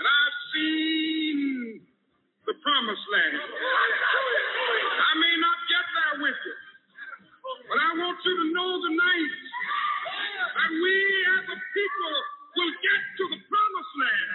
and I've seen the promised land. I may not get there with you, but I want you to know tonight that we as a people will get to the promised land.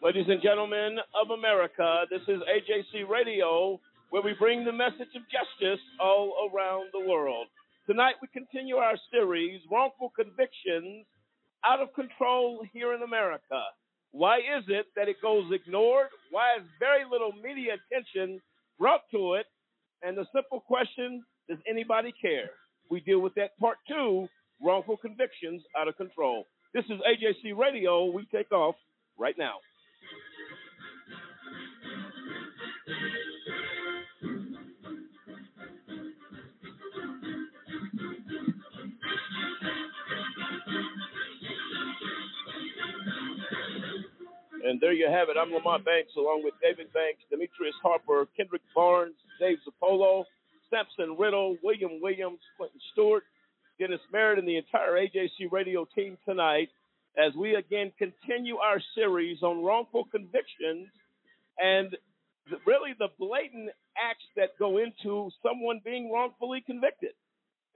Ladies and gentlemen of America, this is AJC Radio, where we bring the message of justice all around the world. Tonight, we continue our series, Wrongful Convictions Out of Control Here in America. Why is it that it goes ignored? Why is very little media attention brought to it? And the simple question does anybody care? We deal with that part two wrongful convictions out of control. This is AJC Radio. We take off right now. And there you have it. I'm Lamont Banks along with David Banks, Demetrius Harper, Kendrick Barnes, Dave Zapolo, Sampson Riddle, William Williams, Clinton Stewart, Dennis Merritt, and the entire AJC radio team tonight as we again continue our series on wrongful convictions and really the blatant acts that go into someone being wrongfully convicted.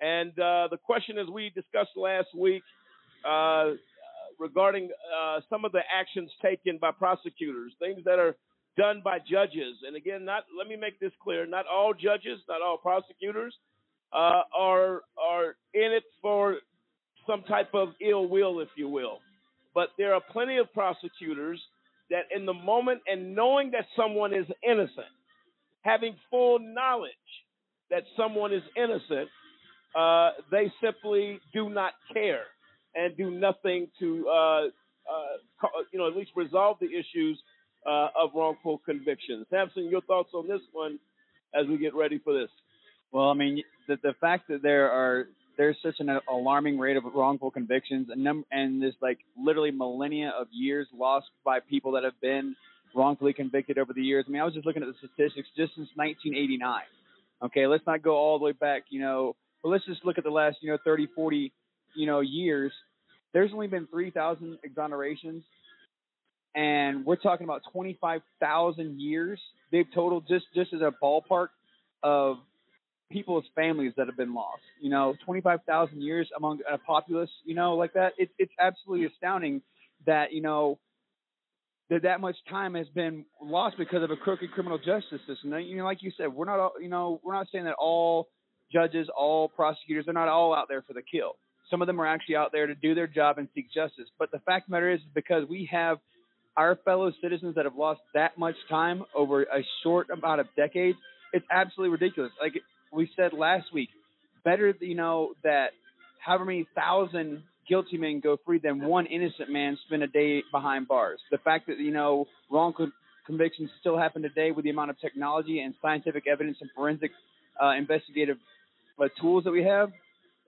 And uh, the question, as we discussed last week, uh, regarding uh, some of the actions taken by prosecutors, things that are done by judges. And again, not let me make this clear: not all judges, not all prosecutors uh, are are in it for some type of ill will, if you will. But there are plenty of prosecutors that, in the moment and knowing that someone is innocent, having full knowledge that someone is innocent, uh, they simply do not care and do nothing to, uh, uh, you know, at least resolve the issues uh, of wrongful convictions. Sampson, your thoughts on this one as we get ready for this? Well, I mean, the the fact that there are there's such an alarming rate of wrongful convictions and num- and this like literally millennia of years lost by people that have been wrongfully convicted over the years. I mean, I was just looking at the statistics just since 1989. Okay, let's not go all the way back, you know, but let's just look at the last, you know, 30, 40, you know, years. There's only been 3,000 exonerations and we're talking about 25,000 years they've totaled just just as a ballpark of people's families that have been lost. You know, 25,000 years among a populace, you know, like that. It's it's absolutely astounding that you know that that much time has been lost because of a crooked criminal justice system. You know, like you said, we're not all, you know we're not saying that all judges, all prosecutors, they're not all out there for the kill. Some of them are actually out there to do their job and seek justice. But the fact of the matter is, because we have our fellow citizens that have lost that much time over a short amount of decades, it's absolutely ridiculous. Like we said last week, better you know that however many thousand guilty men go free than one innocent man spend a day behind bars. The fact that you know wrongful convictions still happen today with the amount of technology and scientific evidence and forensic uh, investigative uh, tools that we have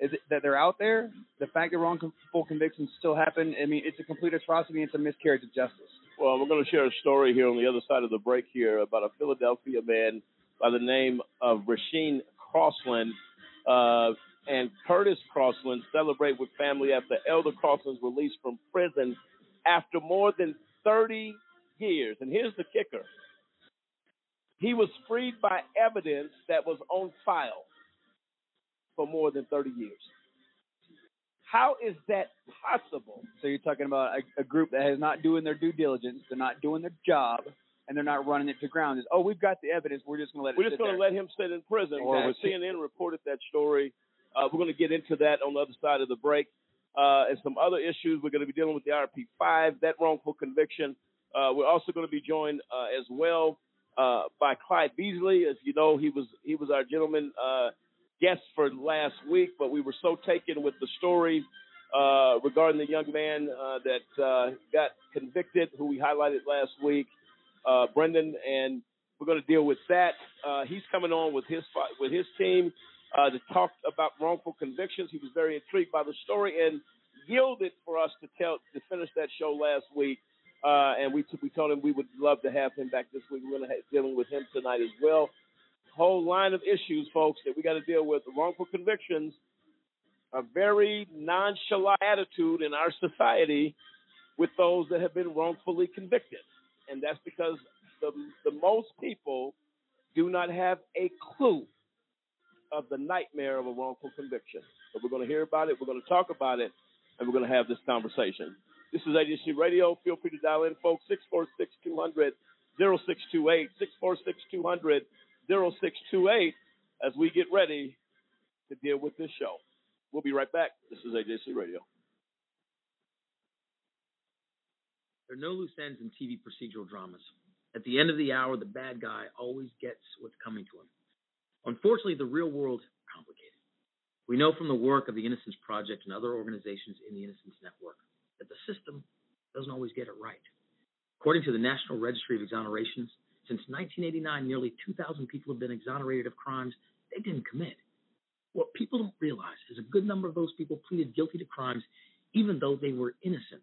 is it, that they're out there. The fact that wrongful convictions still happen, I mean, it's a complete atrocity. It's a miscarriage of justice. Well, we're going to share a story here on the other side of the break here about a Philadelphia man by the name of Rasheen Crosland. Uh, and Curtis Crosland celebrate with family after Elder Crosland's release from prison after more than 30 years. And here's the kicker he was freed by evidence that was on file for more than 30 years. How is that possible? So you're talking about a, a group that is not doing their due diligence, they're not doing their job, and they're not running it to ground. Is oh, we've got the evidence, we're just going to let. We're just going to let him sit in prison. Or Or CNN reported that story. Uh, we're going to get into that on the other side of the break, uh, and some other issues. We're going to be dealing with the RP5, that wrongful conviction. Uh, we're also going to be joined uh, as well uh, by Clyde Beasley. As you know, he was he was our gentleman uh, guest for last week, but we were so taken with the story uh, regarding the young man uh, that uh, got convicted, who we highlighted last week, uh, Brendan, and we're going to deal with that. Uh, he's coming on with his with his team uh, to talk about wrongful convictions. He was very intrigued by the story and yielded for us to tell to finish that show last week. Uh, and we t- we told him we would love to have him back this week. We're going to ha- dealing with him tonight as well. Whole line of issues, folks, that we got to deal with. Wrongful convictions, a very nonchalant attitude in our society with those that have been wrongfully convicted, and that's because the the most people do not have a clue of the nightmare of a wrongful conviction. So we're going to hear about it, we're going to talk about it, and we're going to have this conversation. This is AJC Radio. Feel free to dial in, folks. 646 200 0628. 646 200 0628 as we get ready to deal with this show. We'll be right back. This is AJC Radio. There are no loose ends in TV procedural dramas. At the end of the hour, the bad guy always gets what's coming to him. Unfortunately, the real world is complicated. We know from the work of the Innocence Project and other organizations in the Innocence Network that the system doesn't always get it right. According to the National Registry of Exonerations, since 1989, nearly 2,000 people have been exonerated of crimes they didn't commit. What people don't realize is a good number of those people pleaded guilty to crimes even though they were innocent.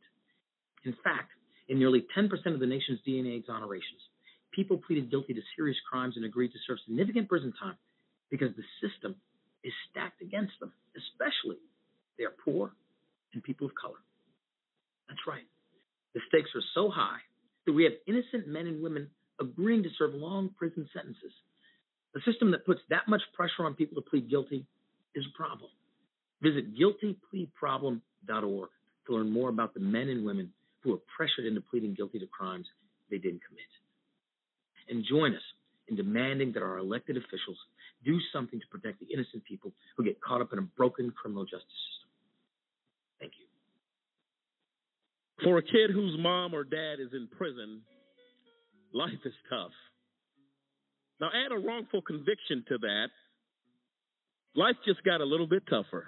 In fact, in nearly 10% of the nation's DNA exonerations, people pleaded guilty to serious crimes and agreed to serve significant prison time because the system is stacked against them, especially they are poor and people of color. That's right. The stakes are so high that we have innocent men and women agreeing to serve long prison sentences. A system that puts that much pressure on people to plead guilty is a problem. Visit guiltypleaproblem.org to learn more about the men and women who are pressured into pleading guilty to crimes they didn't commit. And join us in demanding that our elected officials do something to protect the innocent people who get caught up in a broken criminal justice system. Thank you. For a kid whose mom or dad is in prison, life is tough. Now, add a wrongful conviction to that, life just got a little bit tougher.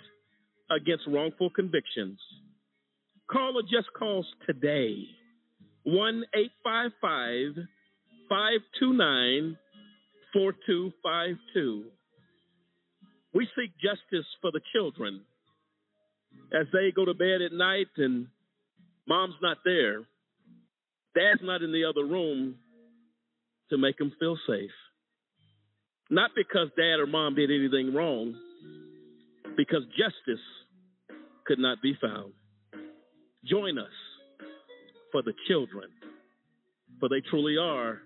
against wrongful convictions. Call a just cause today 1 855 529 4252. We seek justice for the children as they go to bed at night and mom's not there, dad's not in the other room to make them feel safe. Not because dad or mom did anything wrong, because justice could not be found. Join us for the children, for they truly are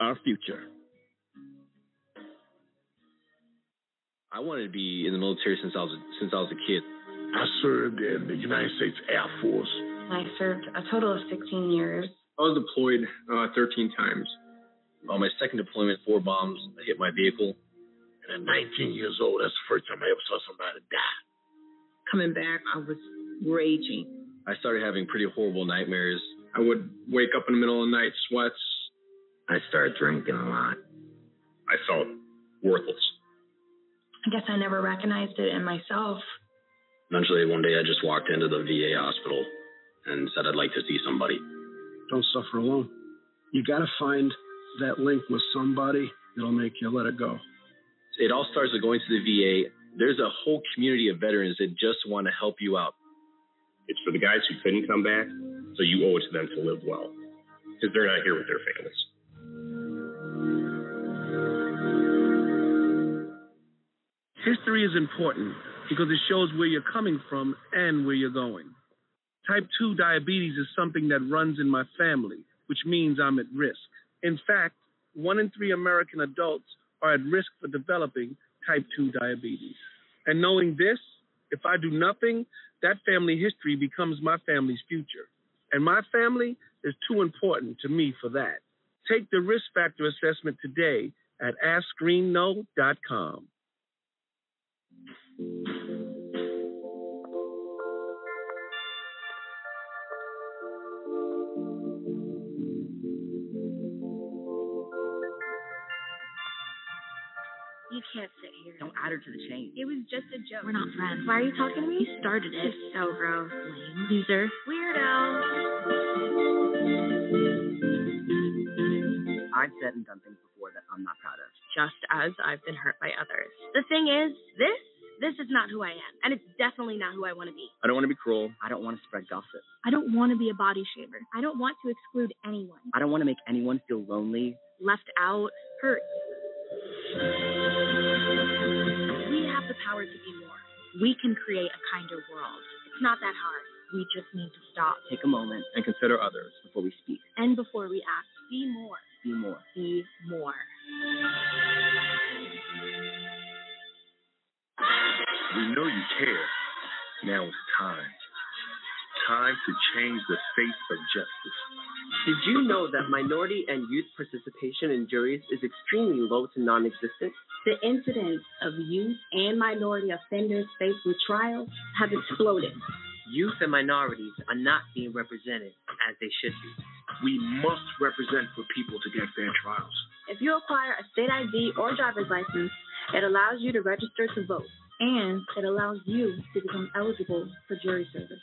our future. I wanted to be in the military since I was since I was a kid. I served in the United States Air Force. I served a total of 16 years. I was deployed uh, 13 times. On my second deployment, four bombs hit my vehicle. And at 19 years old, that's the first time I ever saw somebody die. Coming back, I was raging. I started having pretty horrible nightmares. I would wake up in the middle of the night, sweats. I started drinking a lot. I felt worthless. I guess I never recognized it in myself. Eventually, one day I just walked into the VA hospital and said I'd like to see somebody. Don't suffer alone. You got to find that link with somebody that'll make you let it go. It all starts with going to the VA. There's a whole community of veterans that just want to help you out. It's for the guys who couldn't come back, so you owe it to them to live well, because they're not here with their families. History is important because it shows where you're coming from and where you're going. Type 2 diabetes is something that runs in my family, which means I'm at risk. In fact, one in three American adults are at risk for developing type 2 diabetes. And knowing this, if I do nothing, that family history becomes my family's future. And my family is too important to me for that. Take the risk factor assessment today at AskScreenKnow.com. You can't sit here. Don't add her to the chain. It was just a joke. We're not friends. Why are you talking to me? You started it. It's so gross. Lame. Loser. Weirdo. I've said and done things before that I'm not proud of. Just as I've been hurt by others. The thing is, this this is not who I am, and it's definitely not who I want to be. I don't want to be cruel. I don't want to spread gossip. I don't want to be a body shamer. I don't want to exclude anyone. I don't want to make anyone feel lonely, left out, hurt. We have the power to be more. We can create a kinder world. It's not that hard. We just need to stop. Take a moment and consider others before we speak. And before we act. Be more. Be more. Be more. We know you care. Now it's time. Time to change the face of justice. Did you know that minority and youth participation in juries is extremely low to non existent? The incidence of youth and minority offenders faced with trials have exploded. Youth and minorities are not being represented as they should be. We must represent for people to get fair trials. If you acquire a state ID or driver's license, it allows you to register to vote, and it allows you to become eligible for jury service.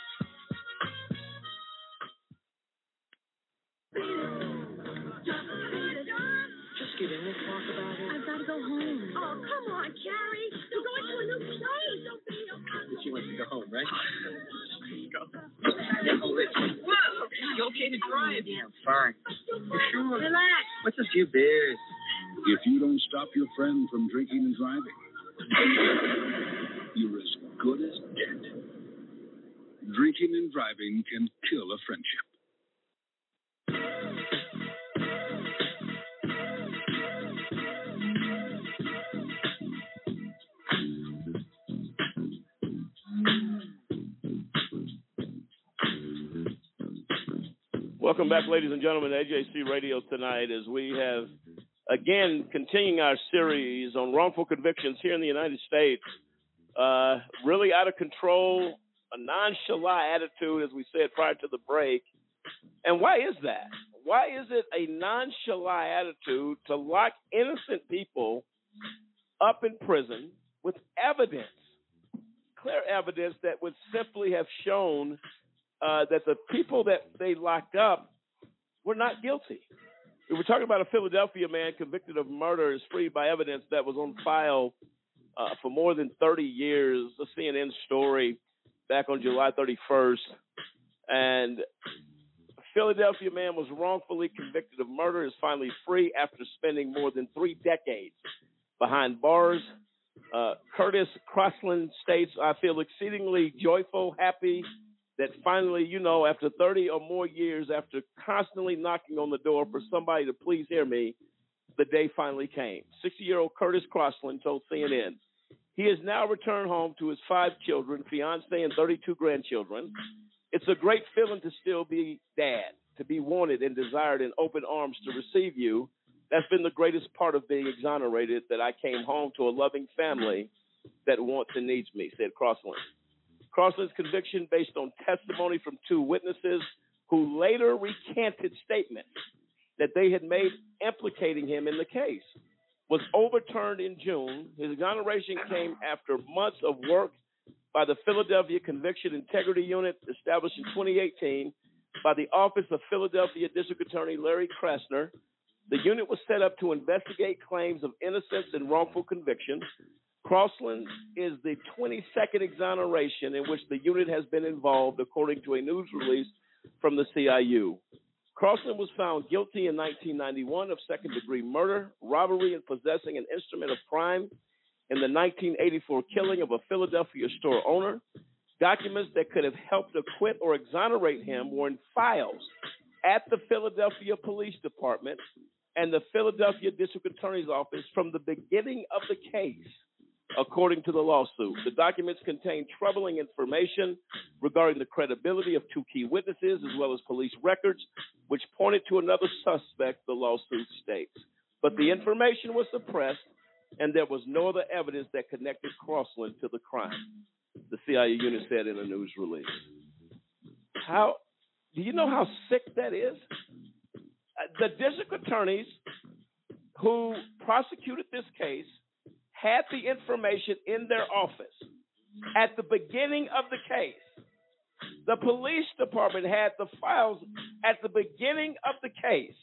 Just get in and talk about it. I've got to go home. Oh, come on, Carrie. You're going to a new place. She wants to go home, right? go. You okay to drive? I'm fine. You sure? Relax. What's a few beers? If you don't stop your friend from drinking and driving, you're as good as dead. Drinking and driving can kill a friendship. Welcome back, ladies and gentlemen, to AJC Radio tonight as we have again, continuing our series on wrongful convictions here in the United States. Uh, really out of control, a nonchalant attitude, as we said prior to the break. And why is that? Why is it a nonchalant attitude to lock innocent people up in prison with evidence, clear evidence that would simply have shown uh, that the people that they locked up were not guilty? We were talking about a Philadelphia man convicted of murder is freed by evidence that was on file uh, for more than 30 years. A CNN story back on July 31st. And a Philadelphia man was wrongfully convicted of murder is finally free after spending more than three decades behind bars. Uh, Curtis Crosland states, I feel exceedingly joyful, happy that finally, you know, after 30 or more years, after constantly knocking on the door for somebody to please hear me, the day finally came. 60 year old Curtis Crosland told CNN he has now returned home to his five children, fiance, and 32 grandchildren. It's a great feeling to still be dad, to be wanted and desired in open arms to receive you. That's been the greatest part of being exonerated, that I came home to a loving family that wants and needs me, said Crosland. Crosland's conviction, based on testimony from two witnesses who later recanted statements that they had made implicating him in the case, was overturned in June. His exoneration came after months of work by the Philadelphia Conviction Integrity Unit, established in 2018 by the Office of Philadelphia District Attorney Larry Krasner. The unit was set up to investigate claims of innocence and wrongful conviction. Crosland is the 22nd exoneration in which the unit has been involved, according to a news release from the CIU. Crosland was found guilty in 1991 of second degree murder, robbery, and possessing an instrument of crime in the 1984 killing of a Philadelphia store owner. Documents that could have helped acquit or exonerate him were in files at the Philadelphia Police Department and the Philadelphia District Attorney's Office from the beginning of the case according to the lawsuit. The documents contain troubling information regarding the credibility of two key witnesses, as well as police records, which pointed to another suspect, the lawsuit states. But the information was suppressed, and there was no other evidence that connected Crosland to the crime, the CIA unit said in a news release. How do you know how sick that is? Uh, the district attorneys who prosecuted this case had the information in their office at the beginning of the case. The police department had the files at the beginning of the case.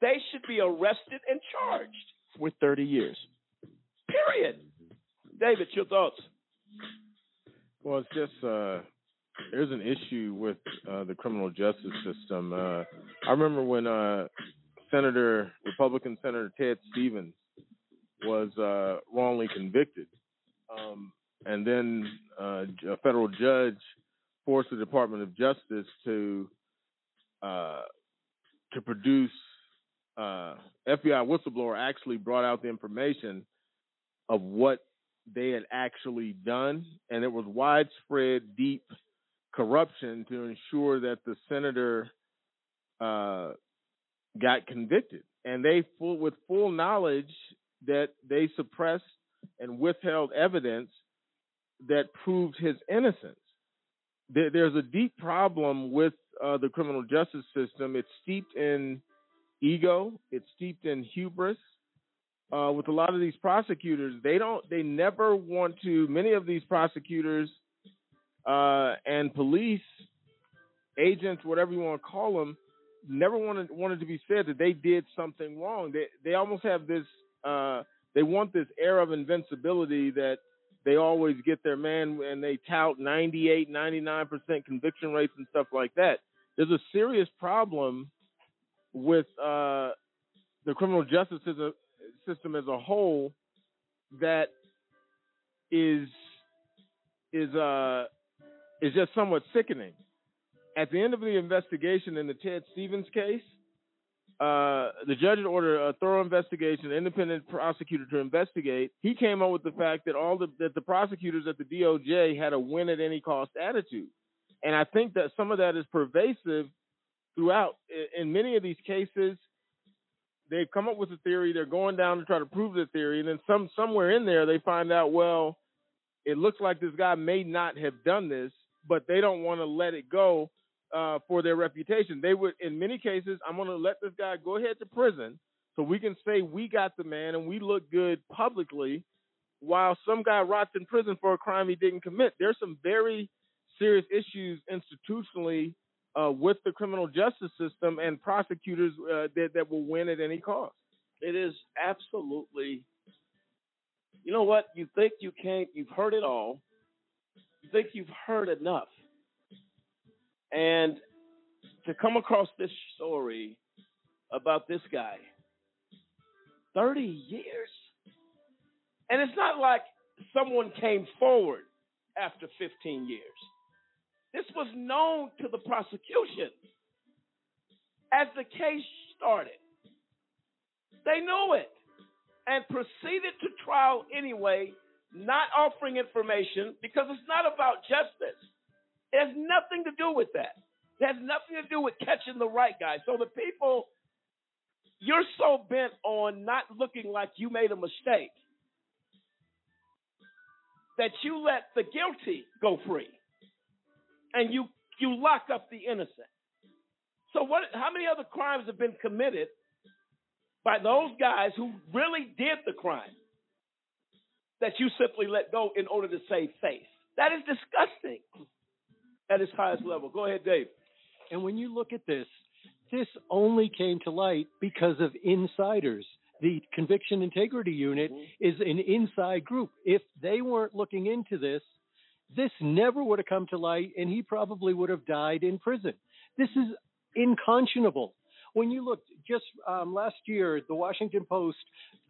They should be arrested and charged with 30 years. Period. David, your thoughts? Well, it's just uh, there's an issue with uh, the criminal justice system. Uh, I remember when uh, Senator Republican Senator Ted Stevens was uh, wrongly convicted, um, and then uh, a federal judge forced the Department of Justice to uh, to produce. Uh, FBI whistleblower actually brought out the information of what they had actually done, and it was widespread, deep corruption to ensure that the senator uh, got convicted, and they full with full knowledge that they suppressed and withheld evidence that proved his innocence. There, there's a deep problem with uh, the criminal justice system. It's steeped in ego. It's steeped in hubris. Uh, with a lot of these prosecutors, they don't, they never want to. Many of these prosecutors uh, and police agents, whatever you want to call them, never wanted wanted to be said that they did something wrong. They they almost have this. Uh, they want this air of invincibility that they always get their man and they tout 98, 99% conviction rates and stuff like that. There's a serious problem with uh, the criminal justice system as a whole that is is uh is just somewhat sickening. At the end of the investigation in the Ted Stevens case, uh, the judge ordered a thorough investigation, independent prosecutor to investigate. He came up with the fact that all the that the prosecutors at the DOJ had a win at any cost attitude, and I think that some of that is pervasive throughout. In many of these cases, they've come up with a theory. They're going down to try to prove the theory, and then some somewhere in there they find out, well, it looks like this guy may not have done this, but they don't want to let it go uh, for their reputation. They would, in many cases, I'm going to let this guy go ahead to prison so we can say we got the man and we look good publicly, while some guy rots in prison for a crime he didn't commit. There's some very serious issues institutionally uh, with the criminal justice system and prosecutors uh, that that will win at any cost. It is absolutely. You know what? You think you can't. You've heard it all. You think you've heard enough, and to come across this story about this guy, thirty years, and it's not like someone came forward after fifteen years. This was known to the prosecution as the case started. They knew it and proceeded to trial anyway, not offering information because it's not about justice. It has nothing to do with that. It has nothing to do with catching the right guy. So the people, you're so bent on not looking like you made a mistake that you let the guilty go free and you you lock up the innocent. So what? How many other crimes have been committed by those guys who really did the crime that you simply let go in order to save face? That is disgusting at its highest level. Go ahead, Dave. And when you look at this, this only came to light because of insiders. The Conviction Integrity Unit is an inside group. If they weren't looking into this, this never would have come to light and he probably would have died in prison. This is unconscionable. When you look, just um, last year, the Washington Post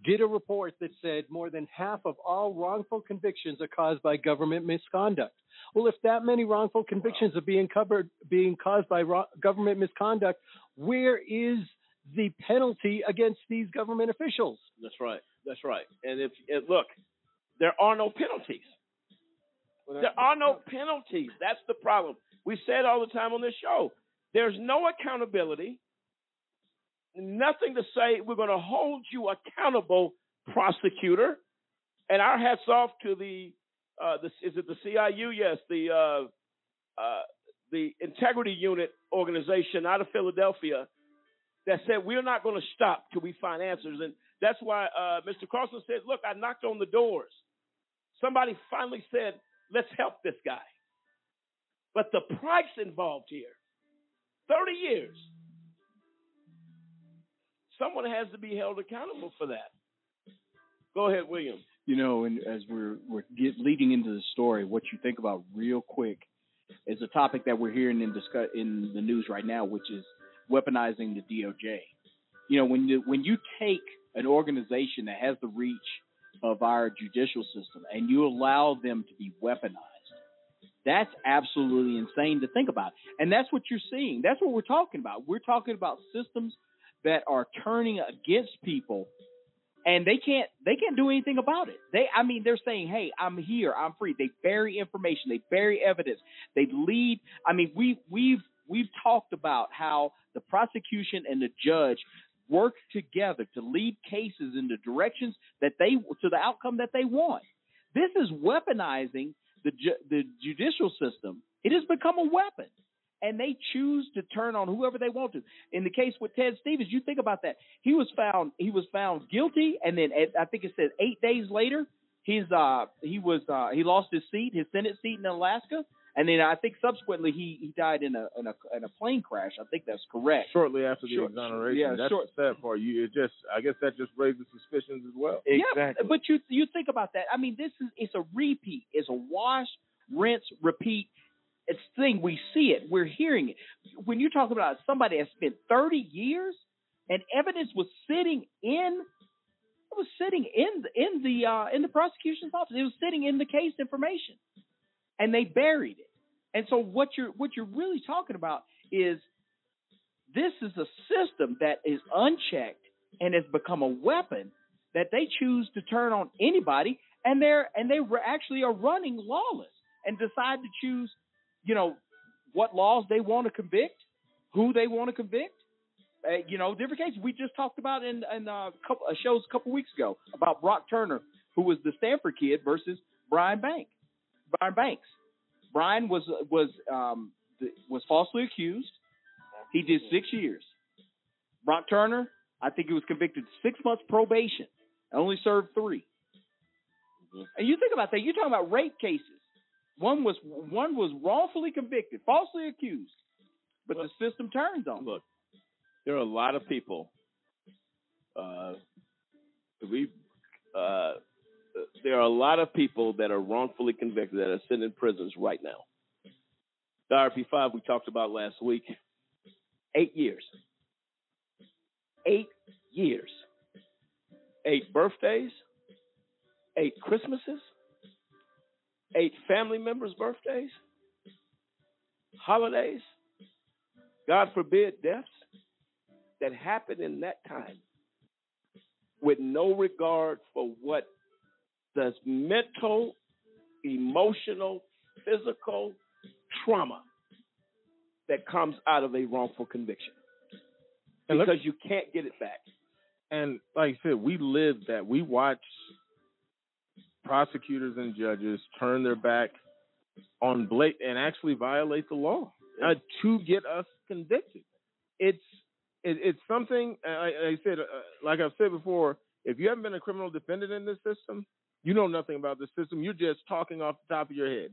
did a report that said more than half of all wrongful convictions are caused by government misconduct. Well, if that many wrongful convictions are being covered, being caused by ro- government misconduct, where is the penalty against these government officials? That's right. That's right. And if and look, there are no penalties. There are no penalties. That's the problem. We say it all the time on this show. There's no accountability. Nothing to say we're going to hold you accountable, prosecutor. And our hats off to the, uh, the is it the CIU? Yes, the uh, uh, the Integrity Unit organization out of Philadelphia that said we're not going to stop till we find answers. And that's why uh, Mr. Carlson said, "Look, I knocked on the doors. Somebody finally said, let's help this guy." But the price involved here, thirty years. Someone has to be held accountable for that. Go ahead, William. You know, and as we're we're get, leading into the story, what you think about real quick is a topic that we're hearing in discuss in the news right now, which is weaponizing the DOJ. You know, when you when you take an organization that has the reach of our judicial system and you allow them to be weaponized, that's absolutely insane to think about. And that's what you're seeing. That's what we're talking about. We're talking about systems that are turning against people and they can't they can't do anything about it. They I mean they're saying, "Hey, I'm here. I'm free." They bury information, they bury evidence. They lead I mean, we we've we've talked about how the prosecution and the judge work together to lead cases in the directions that they to the outcome that they want. This is weaponizing the ju- the judicial system. It has become a weapon and they choose to turn on whoever they want to. In the case with Ted Stevens, you think about that. He was found he was found guilty, and then I think it said eight days later, he's uh he was uh he lost his seat, his Senate seat in Alaska, and then I think subsequently he he died in a in a in a plane crash. I think that's correct. Shortly after the Sure, exoneration, yeah, that's short- the sad part. You it just I guess that just raises suspicions as well. Yeah, but you you think about that. I mean, this is it's a repeat. It's a wash, rinse, repeat. It's thing we see it. We're hearing it. When you're talking about somebody that spent 30 years and evidence was sitting in it was sitting in the, in the uh, in the prosecution's office. It was sitting in the case information, and they buried it. And so what you're what you're really talking about is this is a system that is unchecked and has become a weapon that they choose to turn on anybody, and they're and they were actually are running lawless and decide to choose, you know, what laws they want to convict, who they want to convict. Uh, you know, different cases. We just talked about in in uh, couple uh, shows a couple weeks ago about Brock Turner, who was the Stanford kid versus Brian Bank. Brian Banks. Brian was was um was falsely accused. He did six years. Brock Turner, I think he was convicted six months probation and only served 3 And you think about that. You're talking about rape cases. One was one was wrongfully convicted, falsely accused, but the system turns on. Look, there are a lot of people. Uh, we uh, there are a lot of people that are wrongfully convicted that are sitting in prisons right now. The RP five we talked about last week, eight years. Eight years. Eight birthdays, eight Christmases, eight family members' birthdays, holidays, God forbid deaths that happened in that time with no regard for what the mental, emotional, physical trauma that comes out of a wrongful conviction. And Because you can't get it back. And like I said, we live that. We watch prosecutors and judges turn their back on Blake and actually violate the law uh, to get us convicted. It's it, it's something. uh, Like I said, uh, like I've said before, if you haven't been a criminal defendant in this system, you know nothing about the system. You're just talking off the top of your head.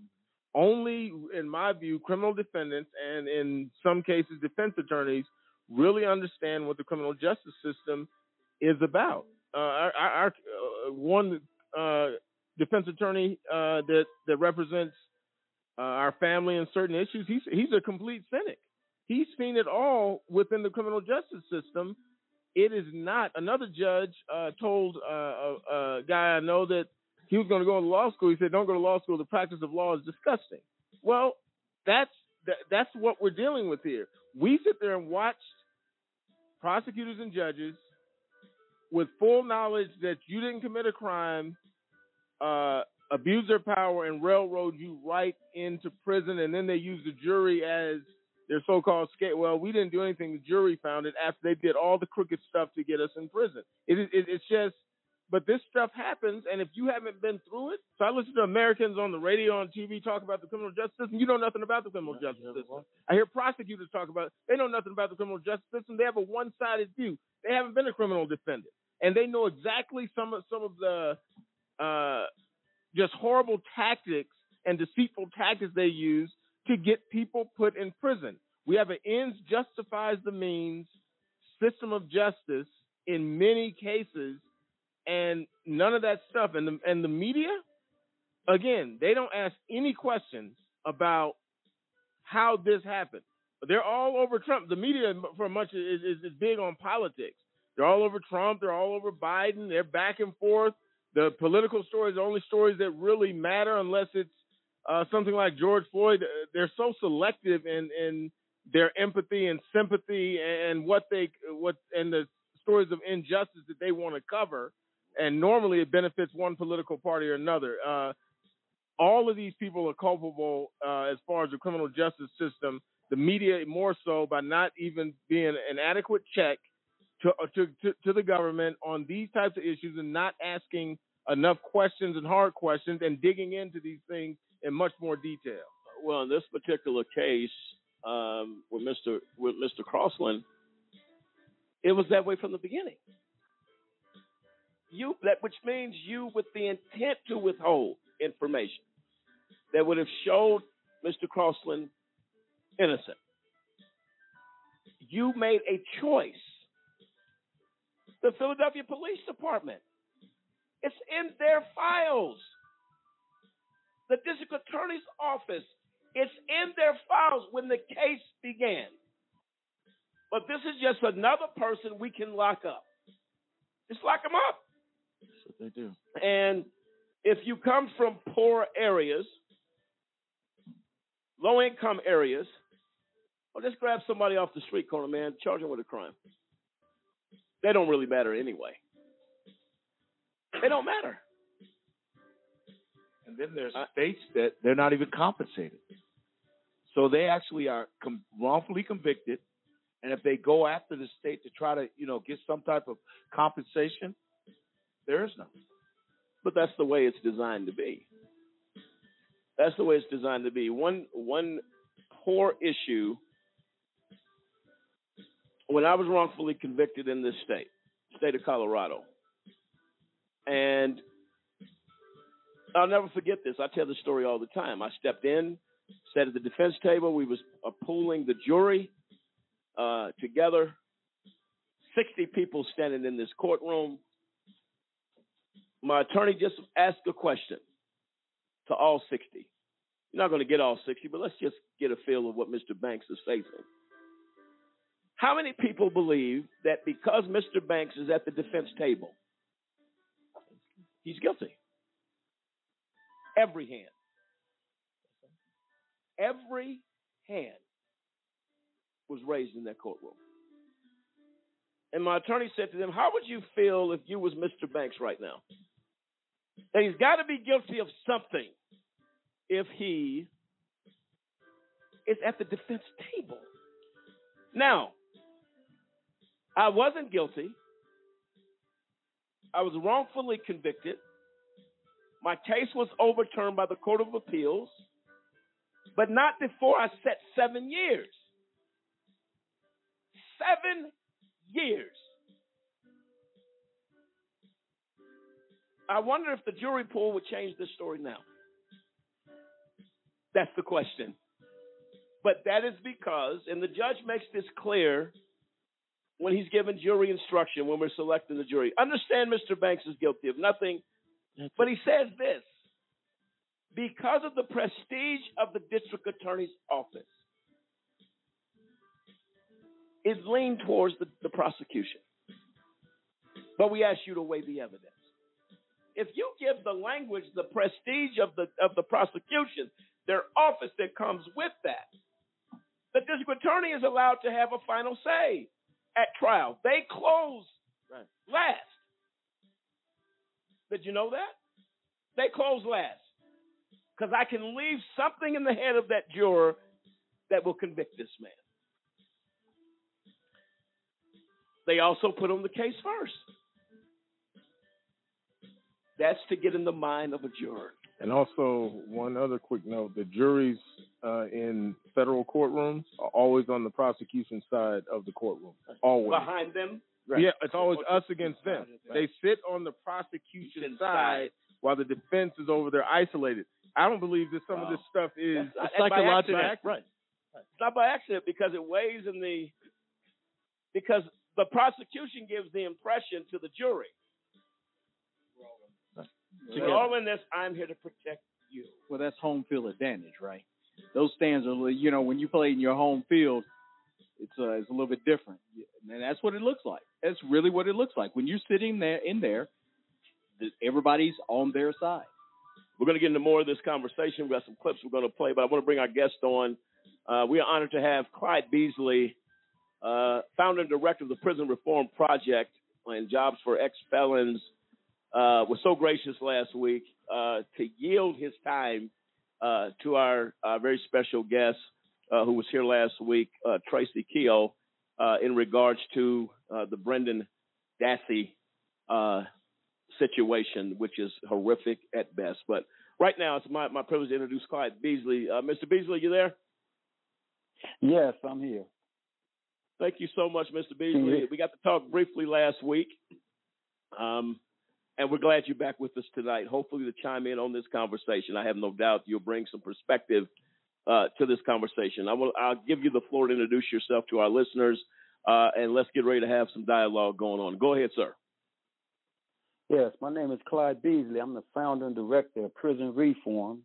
Only, in my view, criminal defendants and in some cases defense attorneys really understand what the criminal justice system is about. Uh, our, our, our uh, one uh, defense attorney uh, that that represents uh, our family in certain issues, he's he's a complete cynic. He's seen it all within the criminal justice system. It is not. Another judge uh, told uh, a, a guy I know that he was going to go to law school. He said, "Don't go to law school. The practice of law is disgusting." Well, that's that, that's what we're dealing with here. We sit there and watch prosecutors and judges with full knowledge that you didn't commit a crime, uh, abuse their power and railroad you right into prison, and then they use the jury as their so-called skate. Well, we didn't do anything. The jury found it after they did all the crooked stuff to get us in prison. It, it, it's just, but this stuff happens, and if you haven't been through it, so I listen to Americans on the radio, on TV talk about the criminal justice system. You know nothing about the criminal justice system. I hear prosecutors talk about it. They know nothing about the criminal justice system. They have a one-sided view. They haven't been a criminal defendant, and they know exactly some of some of the uh, just horrible tactics and deceitful tactics they use to get people put in prison. We have an ends justifies the means system of justice in many cases, and none of that stuff. And the and the media, again, they don't ask any questions about how this happened. They're all over Trump. The media, for much, is, is, is big on politics. They're all over Trump. They're all over Biden. They're back and forth. The political stories are only stories that really matter, unless it's uh, something like George Floyd. Uh, They're so selective in in their empathy and sympathy and what they what and the stories of injustice that they want to cover. And normally, it benefits one political party or another. Uh, all of these people are culpable uh, as far as the criminal justice system. The media more so by not even being an adequate check to, uh, to, to, to the government on these types of issues and not asking enough questions and hard questions and digging into these things in much more detail. Well, in this particular case, um, with Mr. with Mr. Crosland, it was that way from the beginning. You that which means you with the intent to withhold information that would have showed Mr. Crosland innocent. You made a choice. The Philadelphia Police Department. It's in their files. The district attorney's office. It's in their files when the case began. But this is just another person we can lock up. Just lock them up. That's what they do. And if you come from poor areas, low income areas, well, just grab somebody off the street corner, man, charge them with a crime. They don't really matter anyway. They don't matter. And then there's states that they're not even compensated. So they actually are com- wrongfully convicted. And if they go after the state to try to, you know, get some type of compensation, there is none. But that's the way it's designed to be. That's the way it's designed to be. One one core issue when I was wrongfully convicted in this state, state of Colorado, and I'll never forget this. I tell the story all the time. I stepped in, sat at the defense table. We was uh, pooling the jury uh, together. Sixty people standing in this courtroom. My attorney just asked a question to all sixty. You're not going to get all sixty, but let's just get a feel of what Mr. Banks is facing. How many people believe that because Mr. Banks is at the defense table, he's guilty? Every hand. Every hand was raised in that courtroom. And my attorney said to them, How would you feel if you was Mr. Banks right now? And he's got to be guilty of something if he is at the defense table. Now, I wasn't guilty. I was wrongfully convicted. My case was overturned by the Court of Appeals, but not before I set seven years. Seven years. I wonder if the jury pool would change this story now. That's the question. But that is because, and the judge makes this clear when he's given jury instruction when we're selecting the jury. Understand Mr. Banks is guilty of nothing, but he says this because of the prestige of the district attorney's office, is leaned towards the, the prosecution. But we ask you to weigh the evidence. If you give the language the prestige of the of the prosecution, their office that comes with that, the district attorney is allowed to have a final say at trial. They close right. last. Did you know that? They close last. Because I can leave something in the head of that juror that will convict this man. They also put on the case first. That's to get in the mind of a juror. And also, one other quick note: the juries uh, in federal courtrooms are always on the prosecution side of the courtroom. Always behind them. Right. Yeah, it's always us against them. They sit on the prosecution side while the defense is over there isolated. I don't believe that some wow. of this stuff is psychological. Right. It's not by accident because it weighs in the because the prosecution gives the impression to the jury. We're all in this. I'm here to protect you. Well, that's home field advantage, right? Those stands are, you know, when you play in your home field, it's uh, it's a little bit different, and that's what it looks like. That's really what it looks like when you're sitting there in there. Everybody's on their side. We're going to get into more of this conversation. We've got some clips we're going to play, but I want to bring our guest on. Uh, we are honored to have Clyde Beasley, uh, founder and director of the Prison Reform Project and Jobs for Ex Felons uh, was so gracious last week uh, to yield his time uh, to our, our, very special guest uh, who was here last week, uh, Tracy Keogh, uh, in regards to the Brendan Dassey situation, which is horrific at best. But right now, it's my, my privilege to introduce Clyde Beasley. Mr. Beasley, you there? Yes, I'm here. Thank you so much, Mr. Beasley. We got to talk briefly last week. Um, and we're glad you're back with us tonight. Hopefully, to chime in on this conversation. I have no doubt you'll bring some perspective uh, to this conversation. I will. I'll give you the floor to introduce yourself to our listeners, uh, and let's get ready to have some dialogue going on. Go ahead, sir. Yes, my name is Clyde Beasley. I'm the founder and director of Prison Reform,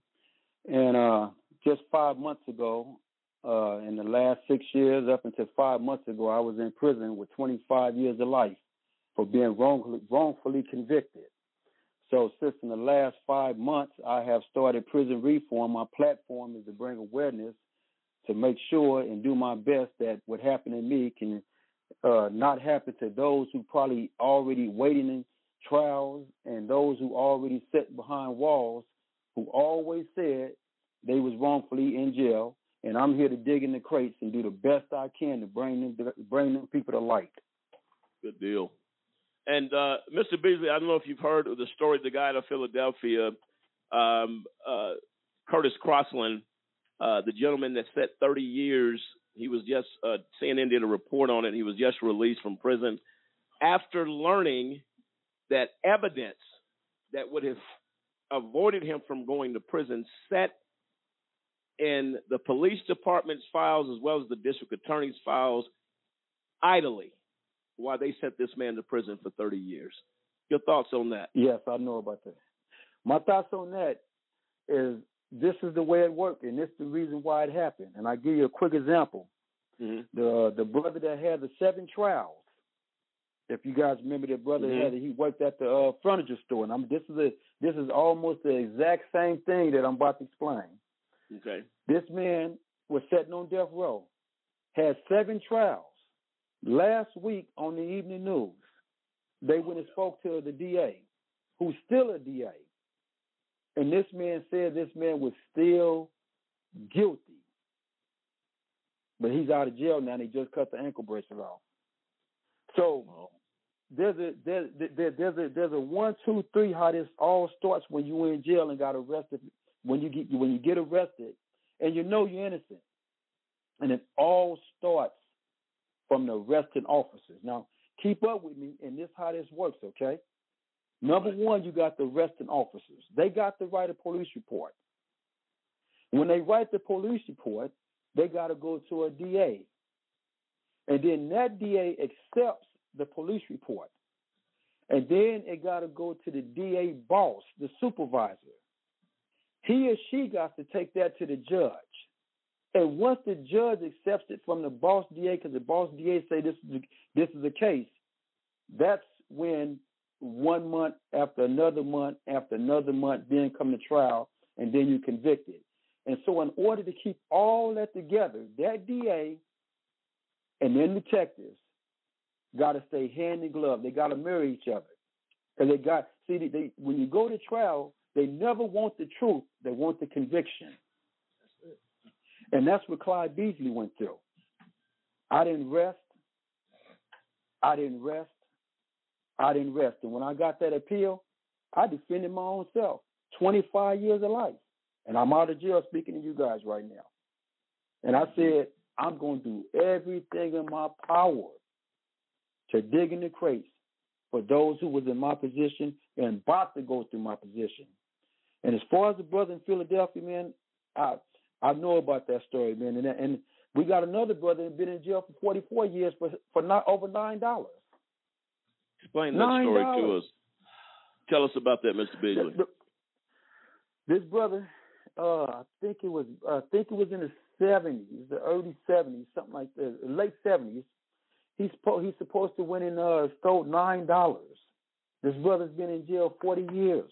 and uh, just five months ago, uh, in the last six years, up until five months ago, I was in prison with 25 years of life for being wrongfully, wrongfully convicted. So since in the last five months, I have started prison reform. My platform is to bring awareness to make sure and do my best that what happened to me can uh, not happen to those who probably already waiting in trials and those who already sit behind walls who always said they was wrongfully in jail and I'm here to dig in the crates and do the best I can to bring them bring them people to light. Good deal. And uh, Mr. Beasley, I don't know if you've heard of the story of the guy out of Philadelphia, um, uh, Curtis Crosland, uh, the gentleman that spent 30 years. He was just uh, CNN did a report on it. He was just released from prison after learning that evidence that would have avoided him from going to prison sat in the police department's files as well as the district attorney's files idly while they sent this man to prison for 30 years. Your thoughts on that? Yes, I know about that. My thoughts on that is this is the way it worked, and this is the reason why it happened. And I give you a quick example. Mm-hmm. The the brother that had the seven trials. If you guys remember, that brother Mhm. had he worked at the uh, furniture store, and I'm this is a this is almost the exact same thing that I'm about to explain. Okay. This man was sitting on death row, had seven trials. Last week on the evening news, they went and spoke to the DA, who's still a DA. And this man said this man was still guilty. But he's out of jail now and he just cut the ankle bracelet off. So there's a there's there, there's a there's a one, two, three how this all starts when you in jail and got arrested when you get when you get arrested and you know you're innocent. And it all starts from the arresting officers. Now, keep up with me, and this how this works, okay? Number one, you got the arresting officers. They got to write a police report. When they write the police report, they got to go to a DA. And then that DA accepts the police report. And then it got to go to the DA boss, the supervisor. He or she got to take that to the judge. And once the judge accepts it from the boss DA, because the boss DA say this is this is a case, that's when one month after another month after another month, then come the trial, and then you convicted. And so, in order to keep all that together, that DA and then detectives got to stay hand in glove. They got to mirror each other, because they got see they when you go to trial, they never want the truth; they want the conviction. And that's what Clyde Beasley went through. I didn't rest. I didn't rest. I didn't rest. And when I got that appeal, I defended my own self. 25 years of life. And I'm out of jail speaking to you guys right now. And I said, I'm going to do everything in my power to dig in the crates for those who was in my position and about to go through my position. And as far as the brother in Philadelphia, man, I I know about that story, man. And and we got another brother that been in jail for 44 years for for not over nine dollars. Explain that Nine story to us. Tell us about that, Mr. Beasley. This brother, uh, I think it was, I think it was in the seventies, the early seventies, something like that, late seventies. He's po- he's supposed to went in uh stole nine dollars. This brother's been in jail forty years.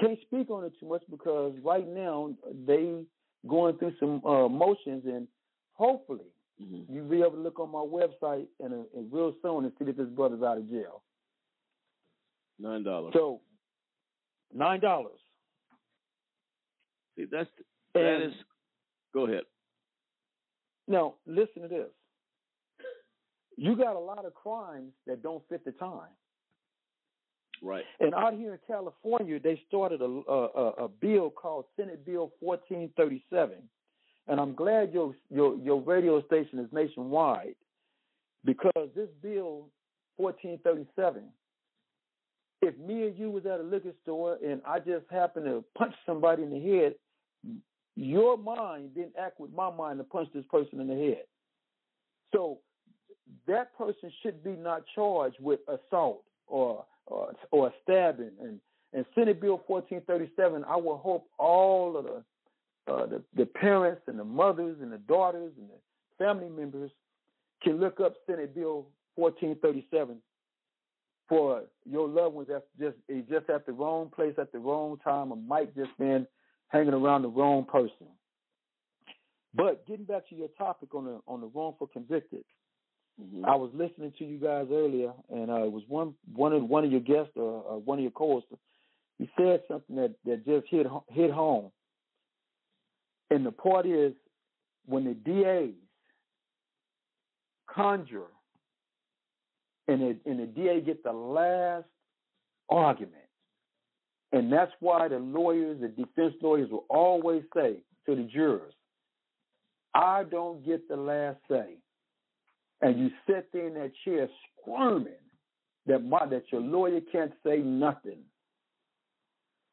Can't speak on it too much because right now they going through some uh, motions and hopefully you'll be able to look on my website and, uh, and real soon and see that this brother's out of jail. Nine dollars. So nine dollars. See, that's that And- is. Go ahead. Now, listen to this. You got a lot of crimes that don't fit the time. Right. And out here in California, they started a, a, a bill called Senate Bill 1437. And I'm glad your, your, your radio station is nationwide because this bill 1437, if me and you was at a liquor store and I just happened to punch somebody in the head, your mind didn't act with my mind to punch this person in the head. So that person should be not charged with assault or or, or stabbing. And and Senate Bill 1437, I will hope all of the, uh, the the parents and the mothers and the daughters and the family members can look up Senate Bill 1437 for your loved ones that's just just at the wrong place at the wrong time or might just been hanging around the wrong person. But getting back to your topic on the on the wrongful convicted, I was listening to you guys earlier, and uh, it was one one of one of your guests or uh, one of your co-hosts. He said something that that just hit hit home. And the part is, when the DAs conjure and the, and the DA get the last argument, and that's why the lawyers, the defense lawyers, will always say to the jurors, "I don't get the last say," and you sit there in that chair squirming that my, that your lawyer can't say nothing,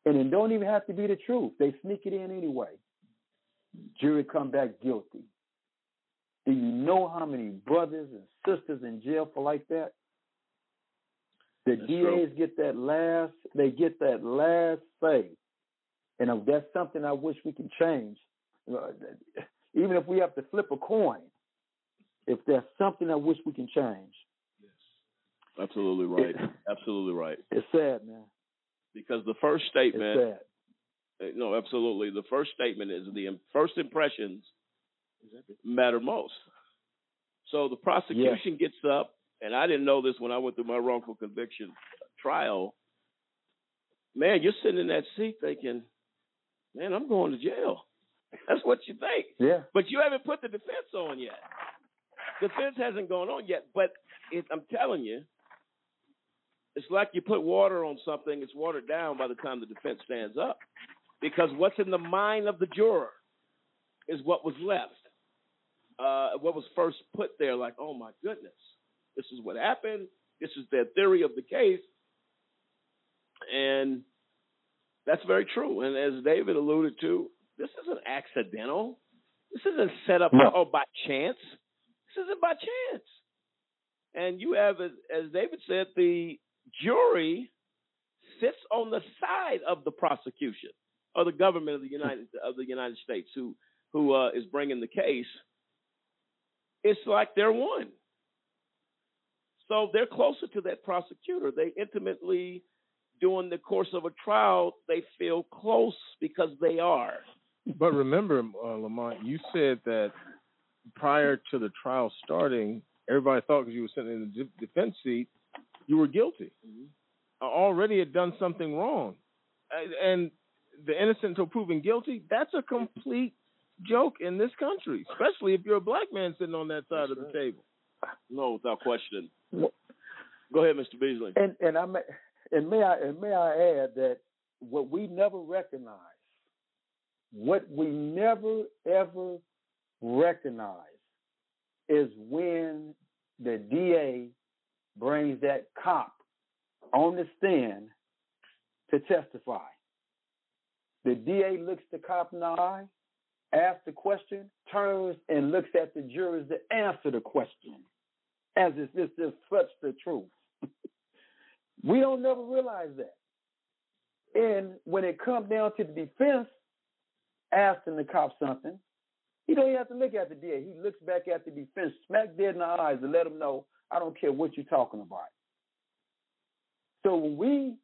and it don't even have to be the truth. They sneak it in anyway. Jury come back guilty. Do you know how many brothers and sisters in jail for like that? The That's DAs true. get that last, they get that last say. And that's something I wish we can change. Uh, Even if we have to flip a coin, if there's something I wish we can change, Yes. Absolutely right. Absolutely right. it's sad, man. Because the first statement, It's sad. uh, no, absolutely. The first statement is the first impressions matter most. So the prosecution gets up, and I didn't know this when I went through my wrongful conviction trial. Man, you're sitting in that seat thinking, man, I'm going to jail. That's what you think. Yeah. But you haven't put the defense on yet. The defense hasn't gone on yet. But it, I'm telling you, it's like you put water on something, it's watered down by the time the defense stands up. Because what's in the mind of the juror is what was left. Uh, what was first put there, like, oh my goodness, this is what happened. This is their theory of the case. And that's very true. And as David alluded to, this isn't accidental. This isn't set up No. by chance. This isn't by chance. And you have, as, as David said, the jury sits on the side of the prosecution or the government of the United of the United States who who uh, is bringing the case. It's like they're one. So they're closer to that prosecutor. They intimately, during the course of a trial, they feel close because they are. But remember, uh, Lamont, you said that prior to the trial starting, everybody thought because you were sitting in the de- defense seat, you were guilty. Uh, Already had done something wrong, and the innocent until proven guilty. That's a complete joke in this country, especially if you're a black man sitting on that side of the table. No, without question. Go ahead, Mr. Beasley. And and I may, and may I and may I add that what we never recognize, what we never ever recognize, is when the DA brings that cop on the stand to testify. The DA looks the cop in the eye, asks the question, turns and looks at the jurors to answer the question, as if this is such the truth. we don't never realize that. And when it comes down to the defense asking the cop something, he don't have to look at the DA. He looks back at the defense, smack dead in the eyes, and let him know, I don't care what you're talking about. So when we,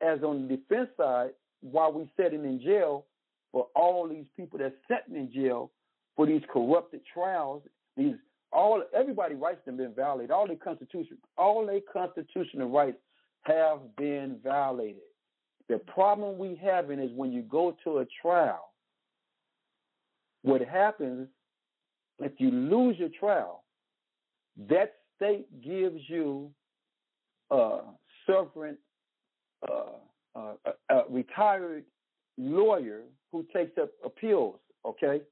as on the defense side, while we sitting in jail for all these people that's sitting in jail for these corrupted trials, these all everybody rights have been violated. All their constitution, all their constitutional rights have been violated. The problem we having is when you go to a trial, what happens if you lose your trial, that state gives you a sovereign, uh, uh, a, a retired lawyer who takes up appeals. Okay,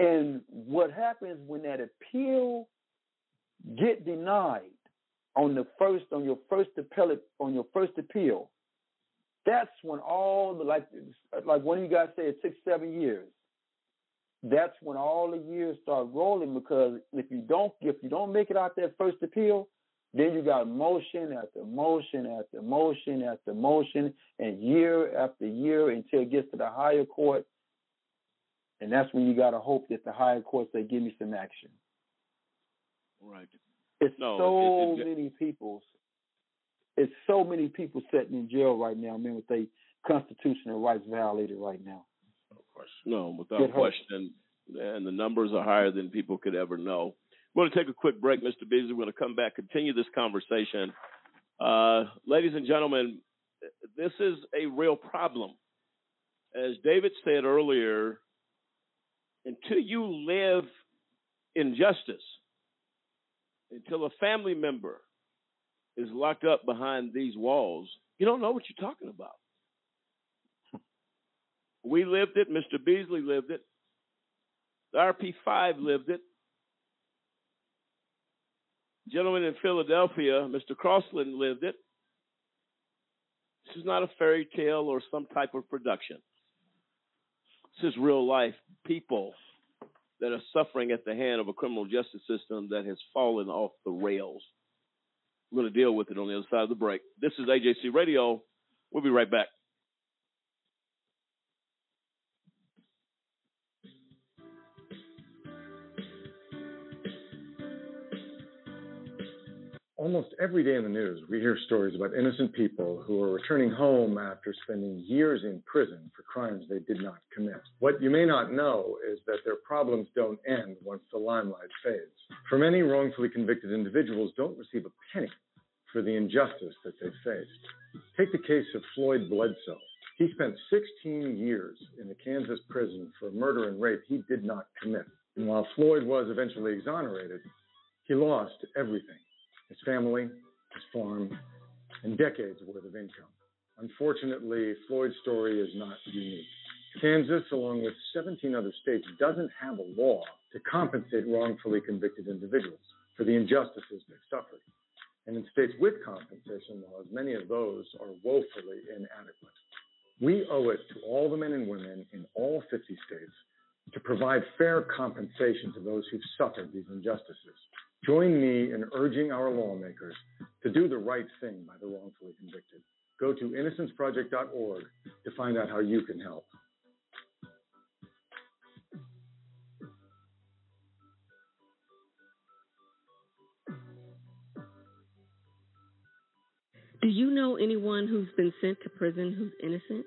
and what happens when that appeal get denied on the first on your first appellate on your first appeal? That's when all the like like one of you guys said six seven years. That's when all the years start rolling because if you don't if you don't make it out that first appeal, then you got motion after motion after motion after motion, and year after year until it gets to the higher court. And that's when you got to hope that the higher courts they give me some action. Right. It's No, so it- it- many people. It's so many people sitting in jail right now, man, with their constitutional rights violated right now. No, without question. And the numbers are higher than people could ever know. We're going to take a quick break, Mr. Beasley. We're going to come back, continue this conversation. Uh, ladies and gentlemen, this is a real problem. As David said earlier, until you live injustice, until a family member is locked up behind these walls, you don't know what you're talking about. We lived it. Mr. Beasley lived it. The RP5 lived it. Gentleman in Philadelphia, Mr. Crosland, lived it. This is not a fairy tale or some type of production. This is real life people that are suffering at the hand of a criminal justice system that has fallen off the rails. We're going to deal with it on the other side of the break. This is AJC Radio. We'll be right back. Almost every day in the news, we hear stories about innocent people who are returning home after spending years in prison for crimes they did not commit. What you may not know is that their problems don't end once the limelight fades. For many wrongfully convicted individuals don't receive a penny for the injustice that they faced. Take the case of Floyd Bledsoe. He spent 16 years in a Kansas prison for murder and rape he did not commit. And while Floyd was eventually exonerated, he lost everything his family, his farm, and decades worth of income. Unfortunately, Floyd's story is not unique. Kansas, along with 17 other states, doesn't have a law to compensate wrongfully convicted individuals for the injustices they've suffered. And in states with compensation laws, many of those are woefully inadequate. We owe it to all the men and women in all 50 states to provide fair compensation to those who've suffered these injustices. Join me in urging our lawmakers to do the right thing by the wrongfully convicted. Go to innocenceproject.org to find out how you can help. Do you know anyone who's been sent to prison who's innocent?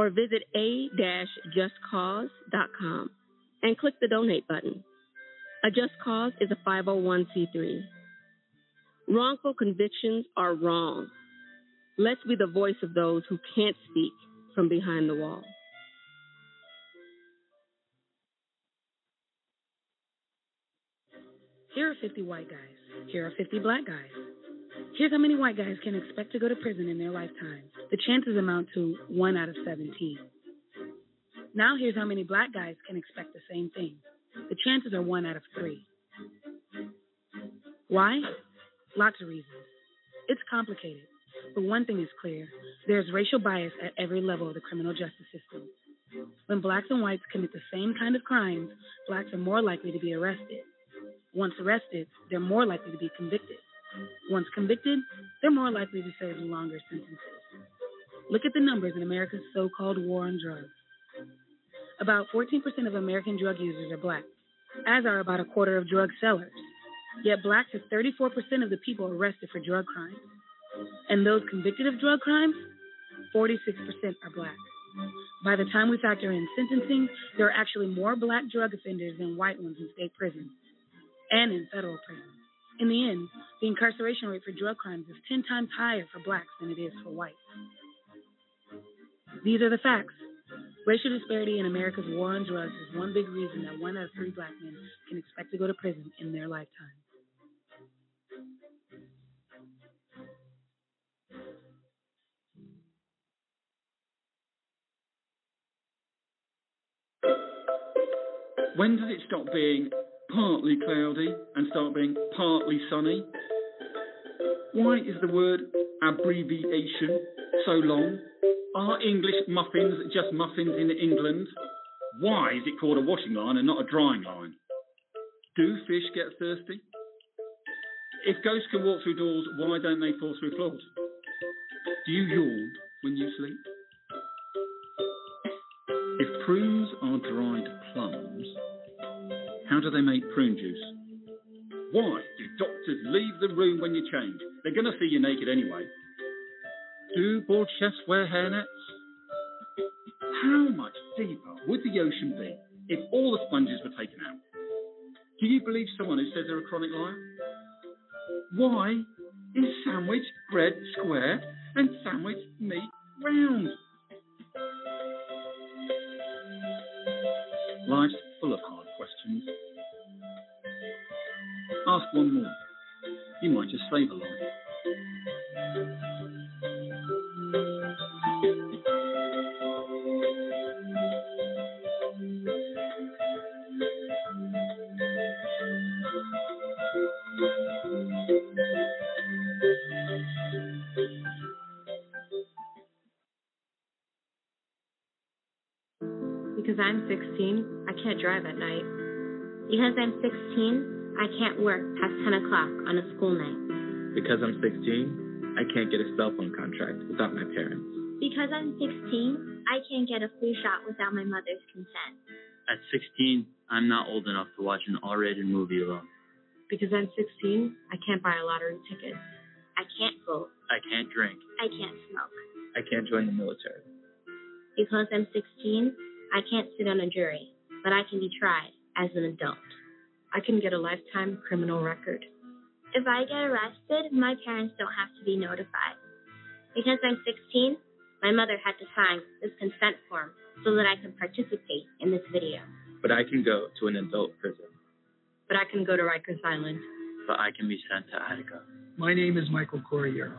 or visit a-justcause.com and click the donate button. A Just Cause is a 501c3. Wrongful convictions are wrong. Let's be the voice of those who can't speak from behind the wall. Here are 50 white guys. Here are 50 black guys. Here's how many white guys can expect to go to prison in their lifetime. The chances amount to 1 out of 17. Now here's how many black guys can expect the same thing. The chances are 1 out of 3. Why? Lots of reasons. It's complicated, but one thing is clear there's racial bias at every level of the criminal justice system. When blacks and whites commit the same kind of crimes, blacks are more likely to be arrested. Once arrested, they're more likely to be convicted. Once convicted, they're more likely to serve longer sentences. Look at the numbers in America's so called war on drugs. About 14% of American drug users are black, as are about a quarter of drug sellers. Yet blacks are 34% of the people arrested for drug crimes. And those convicted of drug crimes, 46% are black. By the time we factor in sentencing, there are actually more black drug offenders than white ones in state prisons and in federal prisons. In the end, the incarceration rate for drug crimes is 10 times higher for blacks than it is for whites. These are the facts. Racial disparity in America's war on drugs is one big reason that one out of three black men can expect to go to prison in their lifetime. When does it stop being partly cloudy and start being partly sunny? Why is the word abbreviation so long? Are English muffins just muffins in England? Why is it called a washing line and not a drying line? Do fish get thirsty? If ghosts can walk through doors, why don't they fall through floors? Do you yawn when you sleep? If prunes are dried plums, how do they make prune juice? Why do doctors leave the room when you change? They're going to see you naked anyway. Do bald chefs wear hairnets? How much deeper would the ocean be if all the sponges were taken out? Do you believe someone who says they're a chronic liar? Why is sandwich bread square and sandwich meat round? Life's full of hard questions. Ask one more. You might just save a life. Because I'm 16, I can't drive at night. Because I'm 16, I can't work past 10 o'clock on a school night. Because I'm 16, I can't get a cell phone contract without my parents. Because I'm 16, I can't get a flu shot without my mother's consent. At 16, I'm not old enough to watch an R-rated movie alone. Because I'm 16, I can't buy a lottery ticket. I can't vote. I can't drink. I can't smoke. I can't join the military. Because I'm 16, I can't sit on a jury, but I can be tried as an adult. I can get a lifetime criminal record. If I get arrested, my parents don't have to be notified. Because I'm 16, my mother had to sign this consent form so that I can participate in this video. But I can go to an adult prison. But I can go to Rikers Island. But I can be sent to Attica. My name is Michael Corriero.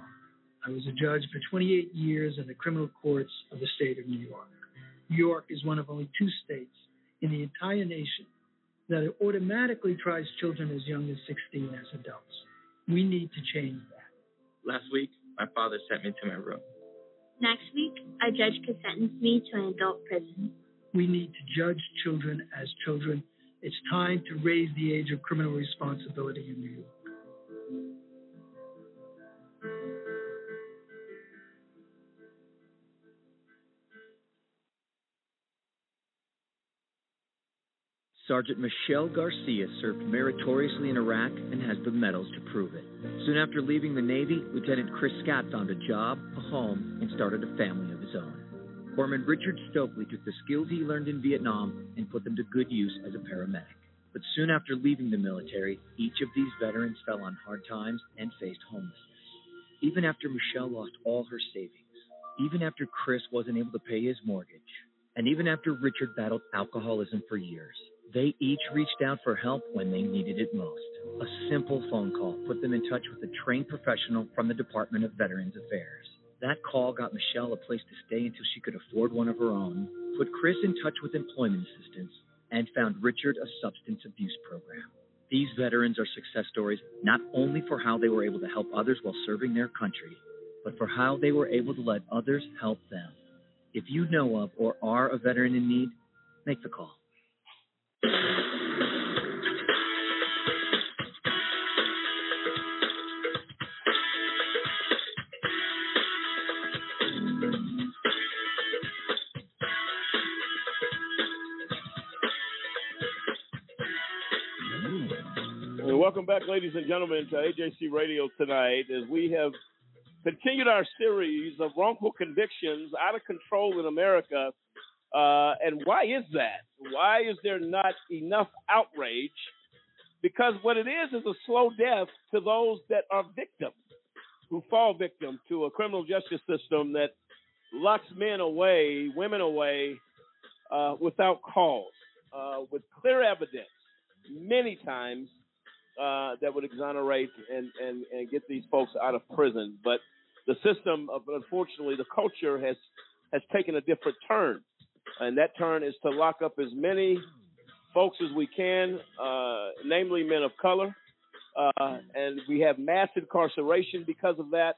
I was a judge for 28 years in the criminal courts of the state of New York. New York is one of only two states in the entire nation that automatically tries children as young as 16 as adults. We need to change that. Last week, my father sent me to my room. Next week, a judge could sentence me to an adult prison. We need to judge children as children. It's time to raise the age of criminal responsibility in New York. Sergeant Michelle Garcia served meritoriously in Iraq and has the medals to prove it. Soon after leaving the Navy, Lieutenant Chris Scott found a job, a home, and started a family of his own. Corpsman Richard Stokely took the skills he learned in Vietnam and put them to good use as a paramedic. But soon after leaving the military, each of these veterans fell on hard times and faced homelessness. Even after Michelle lost all her savings, even after Chris wasn't able to pay his mortgage, and even after Richard battled alcoholism for years, they each reached out for help when they needed it most. A simple phone call put them in touch with a trained professional from the Department of Veterans Affairs. That call got Michelle a place to stay until she could afford one of her own, put Chris in touch with employment assistance, and found Richard a substance abuse program. These veterans are success stories not only for how they were able to help others while serving their country, but for how they were able to let others help them. If you know of or are a veteran in need, make the call. Welcome back, ladies and gentlemen, to AJC Radio tonight as we have continued our series of wrongful convictions out of control in America. Uh, and why is that? Why is there not enough outrage? Because what it is is a slow death to those that are victims, who fall victim to a criminal justice system that locks men away, women away, uh, without cause, uh, with clear evidence, many times uh, that would exonerate and, and, and get these folks out of prison. But the system, of, unfortunately, the culture has has taken a different turn, and that turn is to lock up as many folks as we can, uh, namely men of color. Uh, and we have mass incarceration because of that.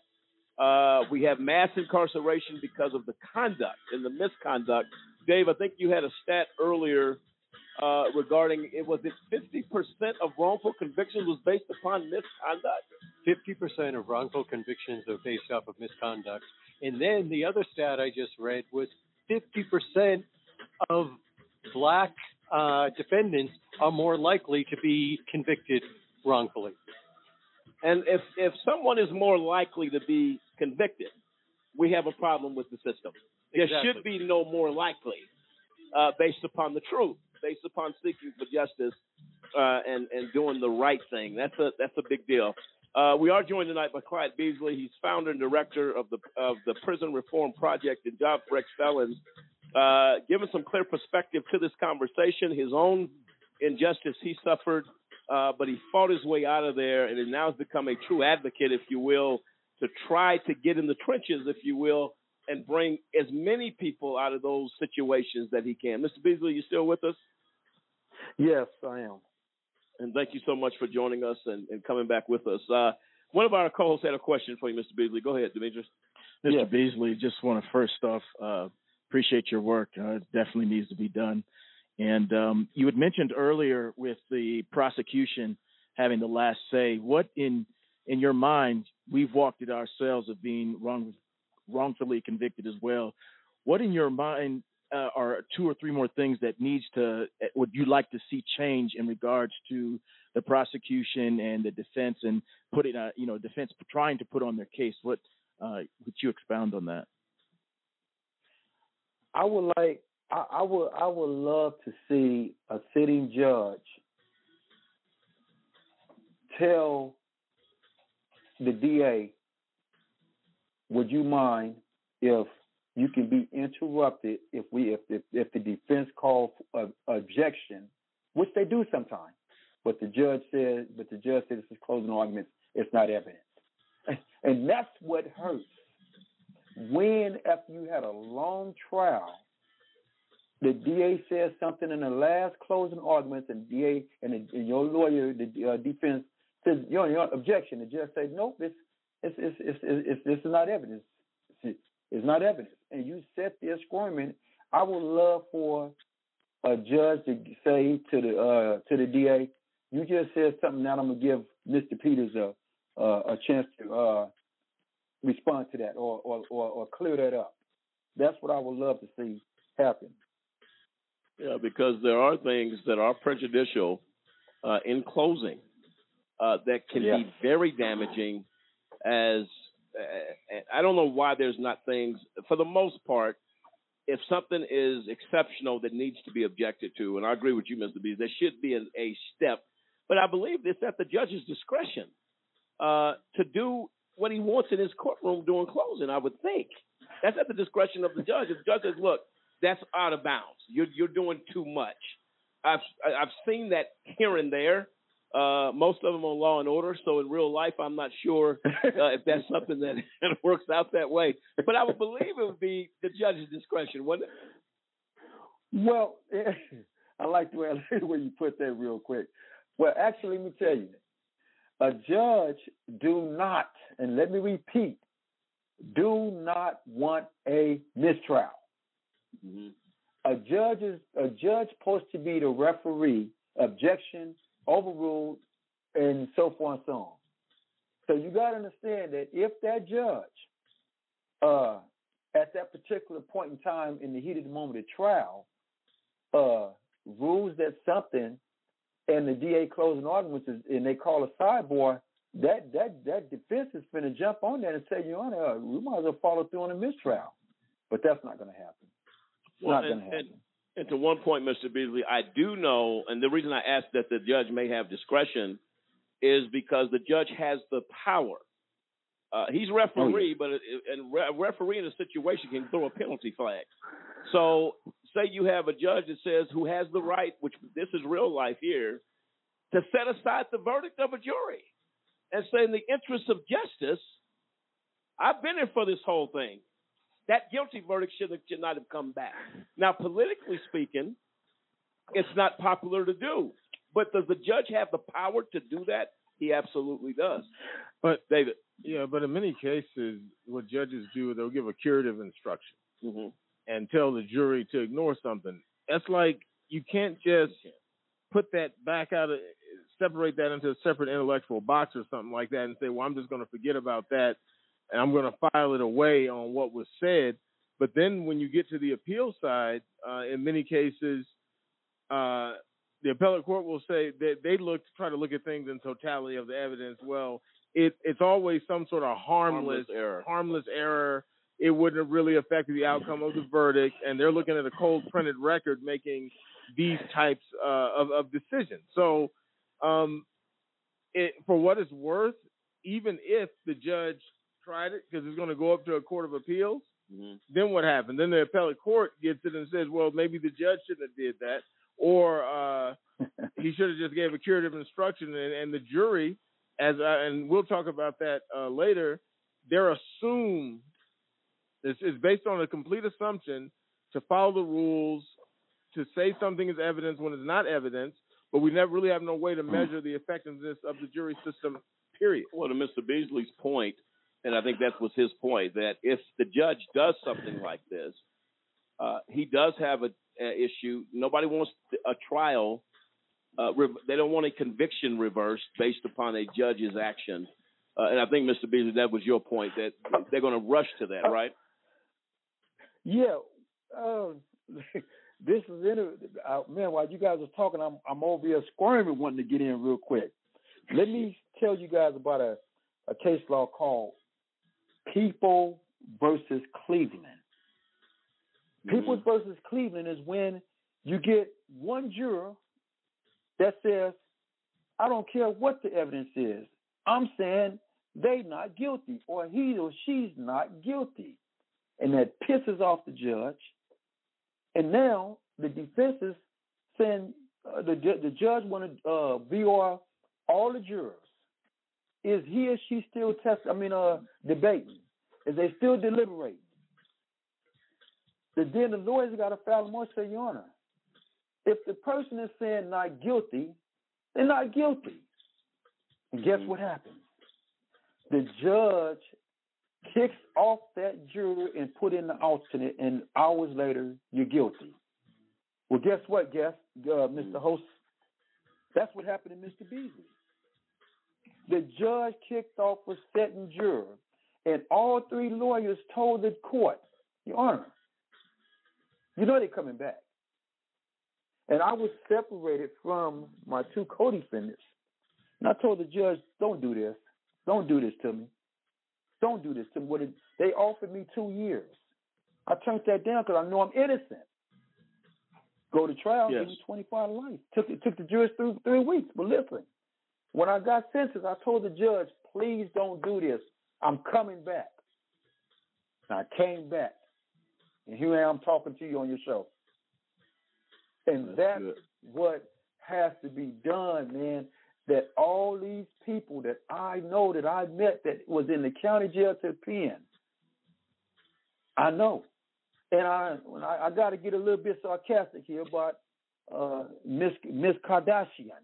Uh, we have mass incarceration because of the conduct and the misconduct. Dave, I think you had a stat earlier uh, regarding it was it 50% of wrongful convictions was based upon misconduct. 50% of wrongful convictions are based off of misconduct. And then the other stat I just read was 50% of black uh, defendants are more likely to be convicted wrongfully. And if if someone is more likely to be convicted, we have a problem with the system. There should be no more likely, uh, based upon the truth, based upon seeking for justice uh, and and doing the right thing. That's a that's a big deal. Uh, we are joined tonight by Clyde Beasley. He's founder and director of the of the Prison Reform Project and Job for Ex-Felons. Uh, giving some clear perspective to this conversation, his own injustice he suffered, uh, but he fought his way out of there and now has become a true advocate, if you will, to try to get in the trenches, if you will, and bring as many people out of those situations that he can. Mr. Beasley, you still with us? Yes, I am. And thank you so much for joining us and, and coming back with us. Uh, one of our co-hosts had a question for you, Mr. Beasley. Go ahead, Demetrius. Mr. Beasley, just want to first off uh, appreciate your work. Uh, it definitely needs to be done. And um, you had mentioned earlier with the prosecution having the last say. What in in your mind? We've walked it ourselves of being wrong, wrongfully convicted as well. What in your mind uh, are two or three more things that needs to uh, would you like to see change in regards to the prosecution and the defense and putting uh, you know defense trying to put on their case? What uh, would you expound on that? I would like I, I would I would love to see a sitting judge tell the DA, would you mind if you can be interrupted if we if if, if the defense calls objection, which they do sometimes, but the judge said but the judge said this is closing arguments, it's not evidence. And that's what hurts. When after you had a long trial, the DA says something in the last closing arguments, and DA and, the, and your lawyer, the uh, defense says, "Your your objection." The judge says, "Nope, it's it's it's, it's, it's this is not evidence. It's, it's not evidence." And you sit there squirming. I would love for a judge to say to the uh, to the DA, "You just said something. Now I'm gonna give Mr. Peters a uh, a chance to uh, respond to that or, or or or clear that up." That's what I would love to see happen. Yeah, because there are things that are prejudicial uh, in closing uh, that can Yeah. be very damaging. As I don't know why there's not things. For the most part, if something is exceptional that needs to be objected to, and I agree with you, Mr. B, there should be a, a step. But I believe it's at the judge's discretion uh, to do what he wants in his courtroom during closing. I would think that's at the discretion of the judge. If the judge says, "Look, that's out of bounds. You're you're doing too much." I've I've seen that here and there. Uh, most of them on Law and Order. So in real life, I'm not sure uh, if that's something that, that works out that way. But I would believe it would be the judge's discretion, wouldn't it? Well, I like the way I like the way you put that real quick. Well, actually, let me tell you, a judge do not, and let me repeat, do not want a mistrial. A judge is a judge supposed to be the referee, objection, overruled, and so forth and so on. So you got to understand that if that judge, uh, at that particular point in time in the heat of the moment of trial, uh, rules that something, and the DA closing arguments is, and they call a sidebar, that that that defense is going to jump on that and say, Your Honor, uh, we might as well follow through on a mistrial. But that's not going to happen. It's Well, not going to happen. and, and to one point, Mr. Beasley, I do know, and the reason I ask that the judge may have discretion is because the judge has the power. Uh, he's referee, but it, and re- a referee in a situation can throw a penalty flag. So, say you have a judge that says who has the right, which this is real life here, to set aside the verdict of a jury and say, in the interest of justice, I've been here for this whole thing. That guilty verdict should, have, should not have come back. Now, politically speaking, it's not popular to do. But does the judge have the power to do that? He absolutely does. But David, yeah, but in many cases, what judges do, they'll give a curative instruction Mm-hmm. and tell the jury to ignore something. That's like you can't just put that back out of separate that into a separate intellectual box or something like that and say, well, I'm just going to forget about that and I'm going to file it away on what was said. But then when you get to the appeal side, uh, in many cases, uh, the appellate court will say that they look try to look at things in totality of the evidence. Well, it it's always some sort of harmless, Harmless error. harmless error. It wouldn't have really affected the outcome of the verdict, and they're looking at a cold printed record making these types uh, of of decisions. So, um, it, for what it's worth, even if the judge tried it because it's going to go up to a court of appeals, Mhm. then what happened? Then the appellate court gets it and says, well, maybe the judge shouldn't have did that, or uh, he should have just gave a curative instruction, and, and the jury, as I, and we'll talk about that uh, later, they're assumed this is based on a complete assumption to follow the rules, to say something is evidence when it's not evidence, but we never really have no way to measure the effectiveness of the jury system. Period. Well, to Mr. Beasley's point, and I think that was his point, that if the judge does something like this, uh, he does have a, a issue. Nobody wants a trial. Uh, re- they don't want a conviction reversed based upon a judge's action. Uh, and I think, Mr. Beasley, that was your point that they're going to rush to that, right? Yeah. Uh, this is in uh, man. While you guys are talking, I'm I'm over here squirming, wanting to get in real quick. Let me tell you guys about a a case law called People versus Cleveland. People versus Cleveland is when you get one juror that says, "I don't care what the evidence is. I'm saying they not guilty, or he or she's not guilty," and that pisses off the judge. And now the defense is saying uh, the the judge want to uh, VR all the jurors. Is he or she still test? I mean, uh, debating? Is they still deliberating? The, then the lawyers got to file a motion, say, Your Honor, if the person is saying not guilty, they're not guilty. And guess what happens? The judge kicks off that juror and put in the alternate, and hours later, you're guilty. Well, guess what, guess, uh, Mr. Host? That's what happened to Mr. Beasley. The judge kicked off a setting juror, and all three lawyers told the court, Your Honor, you know they're coming back. And I was separated from my two co-defendants. And I told the judge, don't do this. Don't do this to me. Don't do this to me. What they offered me two years. I turned that down because I know I'm innocent. Go to trial, Yes. give me 25 life. Took it took the judge through three weeks. But listen, when I got sentenced, I told the judge, please don't do this. I'm coming back. And I came back. And here I am talking to you on your show. And that's, what has to be done, man. That all these people that I know that I met that was in the county jail to pen, I know. And I I, I got to get a little bit sarcastic here about uh, Miss Miss Kardashian.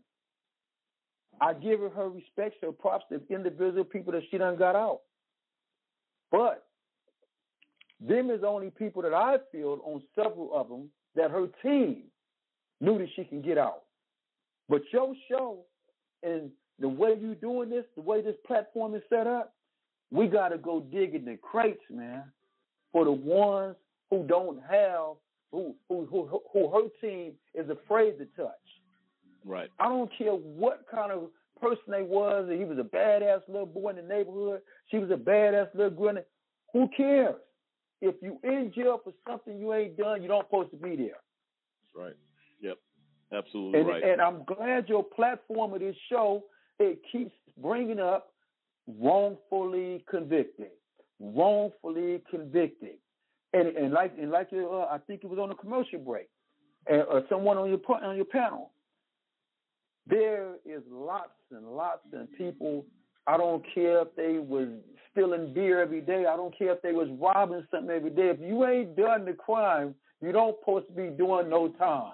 I give her her respect, her props to individual people that she done got out. But them is only people that I feel on several of them that her team knew that she can get out. But your show and the way you doing this, the way this platform is set up, we got to go dig in the crates, man, for the ones who don't have, who who who, who her team is afraid to touch. Right. I don't care what kind of person they was. He was a badass little boy in the neighborhood. She was a badass little girl. Who cares? If you in jail for something you ain't done, you don't supposed to be there. That's right. Yep. Absolutely And, right. and I'm glad your platform of this show it keeps bringing up wrongfully convicted, wrongfully convicted, and and like and like uh, I think it was on a commercial break, and, or someone on your on your panel. There is lots and lots of people. I don't care if they was stealing beer every day. I don't care if they was robbing something every day. If you ain't done the crime, you don't supposed to be doing no time.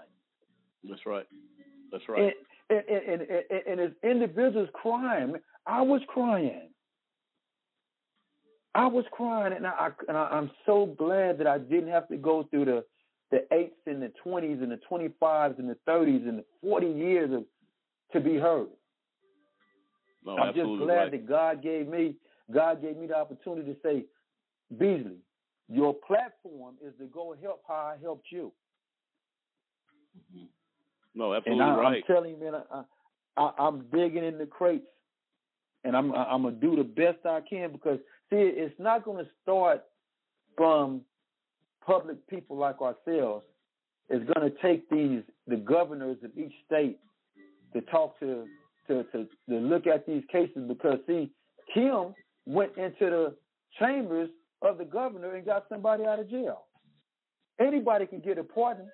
That's right. That's right. And, and, and, and, and as individuals crying, I was crying. I was crying, and, I, and I, I'm so glad that I didn't have to go through the the eights and the twenties and the twenty fives and the thirties and the forty years of to be heard. No, I'm just glad right. that God gave me God gave me the opportunity to say, Beasley, your platform is to go help how I helped you. Mm-hmm. No, And absolutely I, right. I'm telling you, man, I, I, I'm digging in the crates, and I'm I'm gonna do the best I can because see, it's not gonna start from public people like ourselves. It's gonna take these the governors of each state to talk to to to, to look at these cases because see, Kim went into the chambers of the governor and got somebody out of jail. Anybody can get a pardon.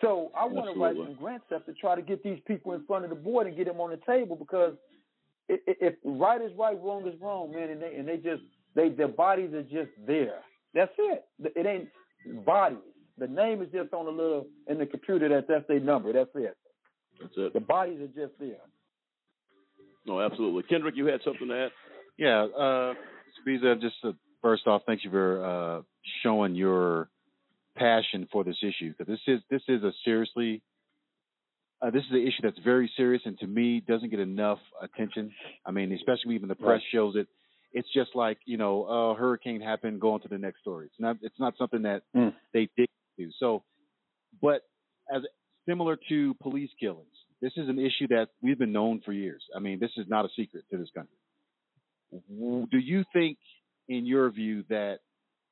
So I want to write some grants up to try to get these people in front of the board and get them on the table because if right is right, wrong is wrong, man, and they and they just they their bodies are just there. That's it. It ain't bodies. The name is just on a little in the computer that that's their number. That's it. That's it. The bodies are just there. No, absolutely. Kendrick, you had something to add? Yeah, uh, Spiza, just uh, first off, thank you for uh, showing your passion for this issue because this is this is a seriously uh, this is an issue that's very serious and to me doesn't get enough attention. I mean, especially even the press Right. shows it. It's just like you know, uh, hurricane happened, go on to the next story. It's not it's not something that Mm. they dig to. So, but as similar to police killings, this is an issue that we've been known for years. I mean, this is not a secret to this country. Do you think, in your view, that,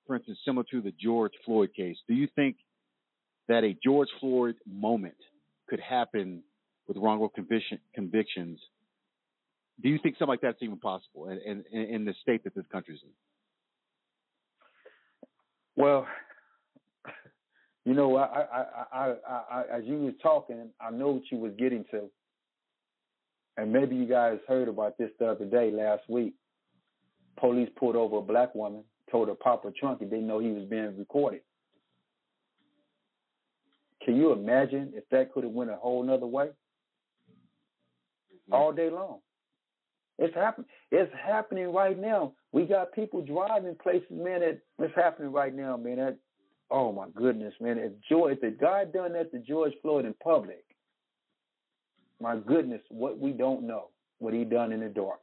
for instance, similar to the George Floyd case, do you think that a George Floyd moment could happen with wrongful conviction, convictions? Do you think something like that's even possible in, in, in the state that this country's in? Well, you know, I, I, I, I, as you was talking, I know what you was getting to, and maybe you guys heard about this the other day, last week. Police pulled over a black woman, told her pop her trunk, and didn't know he was being recorded. Can you imagine if that could have went a whole nother way? All day long. It's happening. It's happening right now. We got people driving places, man. That it's happening right now, man. That oh my goodness, man. If George, if the guy done that to George Floyd in public, my goodness, what we don't know, what he done in the dark.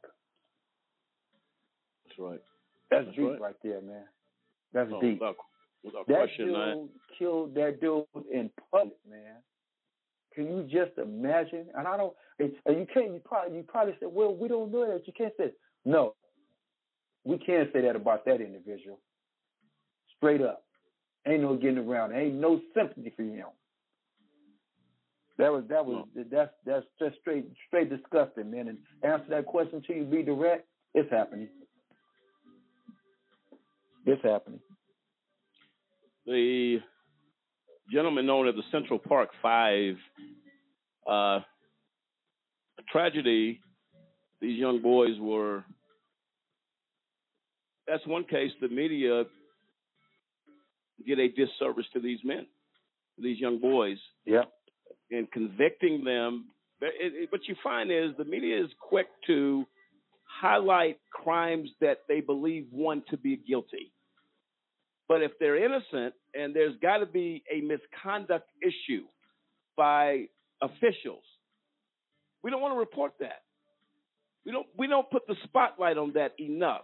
That's right. That's, That's deep right. right. there, man. That's No, deep. without, without that question, dude man. killed that dude in public, man. Can you just imagine? And I don't. It's, and you can't. You probably. You probably said, "Well, we don't know that." You can't say. No, we can't say that about that individual. Straight up, ain't no getting around. Ain't no sympathy for him. That was that was that's that's just straight straight disgusting, man. And answer that question to you, be direct. It's happening. It's happening. the gentleman known as the Central Park Five, uh, a tragedy. These young boys were. That's one case the media get a disservice to these men, these young boys, Yeah. in convicting them. But it, it, what you find is the media is quick to highlight crimes that they believe one to be guilty. But if they're innocent and there's got to be a misconduct issue by officials, we don't want to report that. We don't we don't put the spotlight on that enough.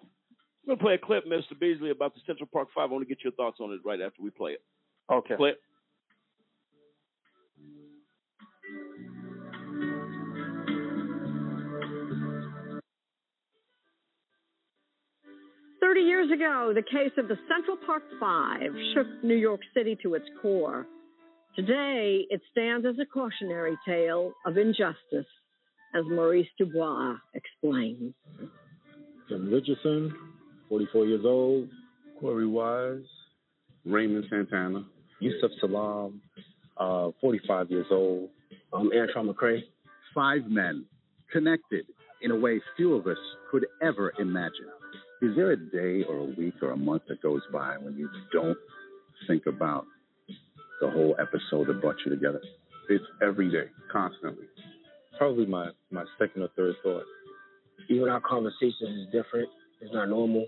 I'm gonna play a clip, Mr. Beasley, about the Central Park Five. I want to get your thoughts on it right after we play it. Okay. Clip. Thirty years ago, the case of the Central Park Five shook New York City to its core. Today, it stands as a cautionary tale of injustice, as Maurice Dubois explains. Tim Richardson, 44 years old. Korey Wise. Raymond Santana. Yusef Salaam, uh, 45 years old. I'm Antron McCray. Five men connected in a way few of us could ever imagine. Is there a day or a week or a month that goes by when you don't think about the whole episode that brought you together? It's every day, constantly. Probably my, my second or third thought. Even our conversation is different. It's not normal.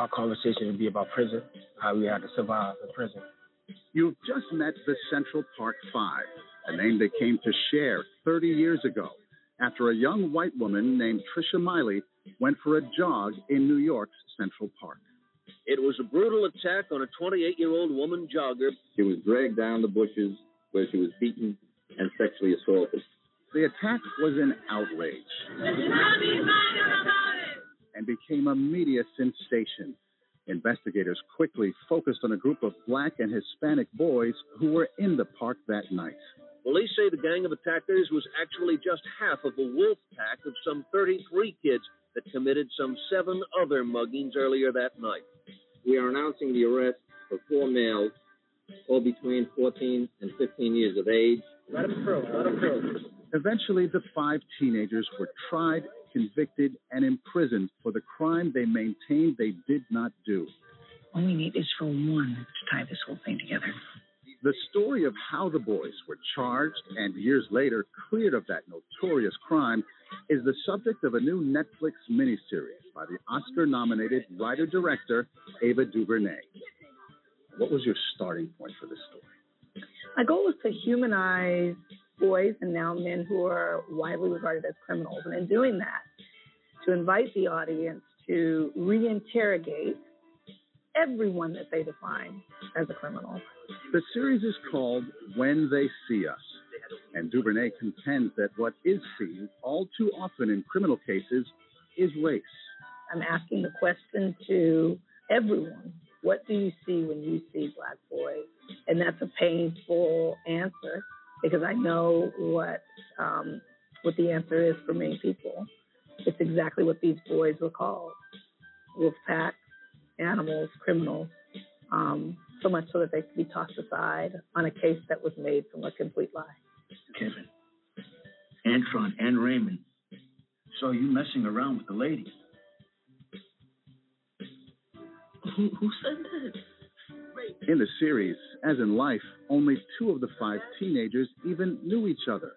Our conversation would be about prison, how we had to survive in prison. You've just met the Central Park Five, a name they came to share 30 years ago after a young white woman named Trisha Meili went for a jog in New York's Central Park. It was a brutal attack on a 28 year old woman jogger. She was dragged down the bushes where she was beaten and sexually assaulted. The attack was an outrage and became a media sensation. Investigators quickly focused on a group of black and Hispanic boys who were in the park that night. Police say the gang of attackers was actually just half of a wolf pack of some 33 kids that committed some seven other muggings earlier that night. We are announcing the arrest of four males, all between 14 and 15 years of age. Let them through. Let them through. Eventually, the five teenagers were tried, convicted, and imprisoned for the crime they maintained they did not do. All we need is for one to tie this whole thing together. The story of how the boys were charged and years later cleared of that notorious crime is the subject of a new Netflix miniseries by the Oscar nominated writer director Ava DuVernay. What was your starting point for this story? My goal was to humanize boys and now men who are widely regarded as criminals. And in doing that, to invite the audience to reinterrogate everyone that they define as a criminal. The series is called When They See Us, and DuVernay contends that what is seen all too often in criminal cases is race. I'm asking the question to everyone what do you see when you see black boys? And that's a painful answer because I know what um, what the answer is for many people. It's exactly what these boys were called: wolf pack, animals, criminals. Um, so much so that they could be tossed aside on a case that was made from a complete lie. Kevin, Antron, and Raymond saw you messing around with the lady. Who, who said that? In the series, as in life, only two of the five teenagers even knew each other.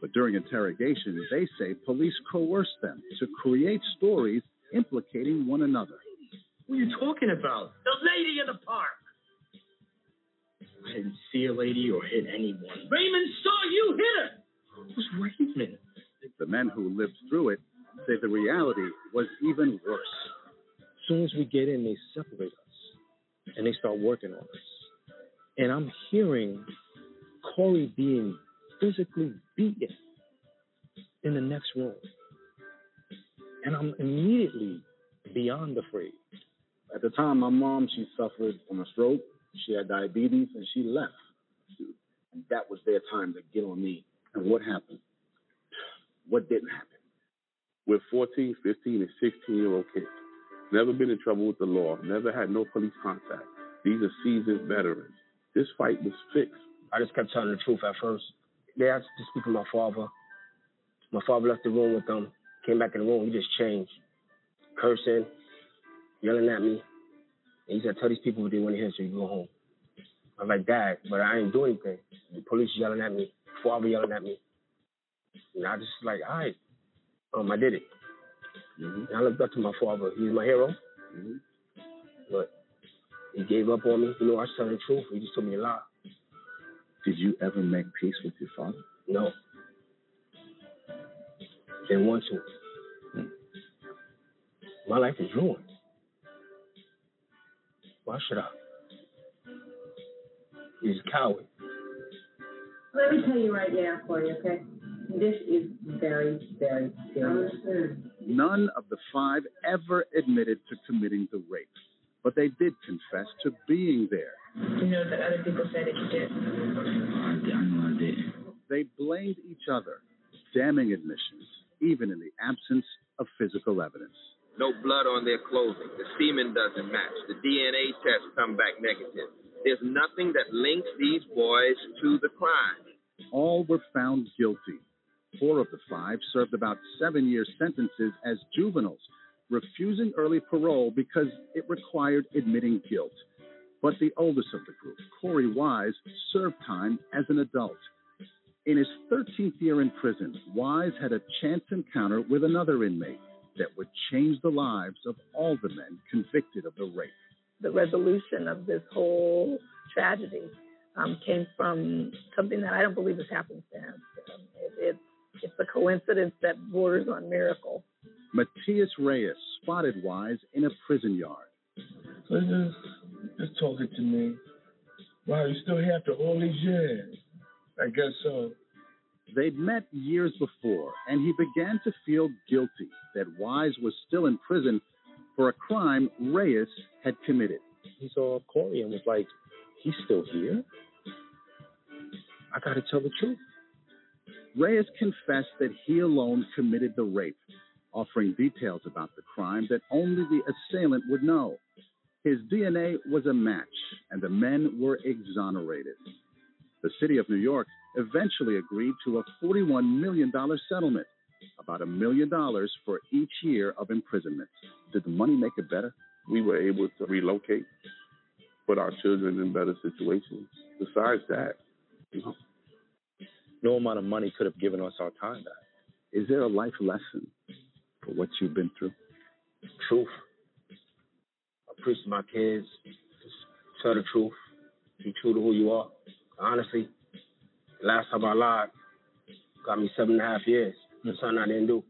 But during interrogation, they say police coerced them to create stories implicating one another. What are you talking about? The lady in the park. I didn't see a lady or hit anyone. Raymond saw you hit her. It was Raymond. The men who lived through it say the reality was even worse. As soon as we get in, they separate us and they start working on us. And I'm hearing Korey being physically beaten in the next room. And I'm immediately beyond afraid. At the time, my mom, she suffered from a stroke. She had diabetes and she left. And that was their time to get on me. And what happened? What didn't happen? We're 14, 15, and 16 year old kids. Never been in trouble with the law. Never had no police contact. These are seasoned veterans. This fight was fixed. I just kept telling the truth at first. They asked to speak to my father. My father left the room with them. Came back in the room. He just changed, cursing, yelling at me. And he said, "Tell these people what they want to hear, so you go home." I was like, "Dad, but I ain't doing anything. The police yelling at me, father yelling at me." And I just like, "All right, um, I did it." Mm-hmm. I looked up to my father. He's my hero. Mm-hmm. But he gave up on me. You know, I was telling the truth. He just told me a lie. Did you ever make peace with your father? No. Didn't want to. Hmm. My life is ruined. Why should I? He's a coward. Let me tell you right now, Korey, okay? This is very, very serious. None of the five ever admitted to committing the rape, but they did confess to being there. You know that other people said that you did. I know I did. They blamed each other, damning admissions, even in the absence of physical evidence. No blood on their clothing. The semen doesn't match. The DNA tests come back negative. There's nothing that links these boys to the crime. All were found guilty. Four of the five served about seven year sentences as juveniles, refusing early parole because it required admitting guilt. But the oldest of the group, Korey Wise, served time as an adult. In his 13th year in prison, Wise had a chance encounter with another inmate that would change the lives of all the men convicted of the rape. The resolution of this whole tragedy um, came from something that I don't believe is happenstance. Um, it, it, it's a coincidence that borders on miracle. Matias Reyes spotted Wise in a prison yard. So just, just talking to me. Wow, you still here after all these years? I guess so. They'd met years before, and he began to feel guilty that Wise was still in prison for a crime Reyes had committed. He saw Korey and was like, he's still here? I got to tell the truth. Reyes confessed that he alone committed the rape, offering details about the crime that only the assailant would know. His DNA was a match, and the men were exonerated. The city of New York eventually agreed to a $41 million settlement, about a million dollars for each year of imprisonment. Did the money make it better? We were able to relocate, put our children in better situations. Besides that, you know, No amount of money could have given us our time back. Is there a life lesson for what you've been through? Truth. I preach to my kids. Just tell the truth. Be true to who you are. Honestly, last time I lied got me seven and a half years for something I didn't do.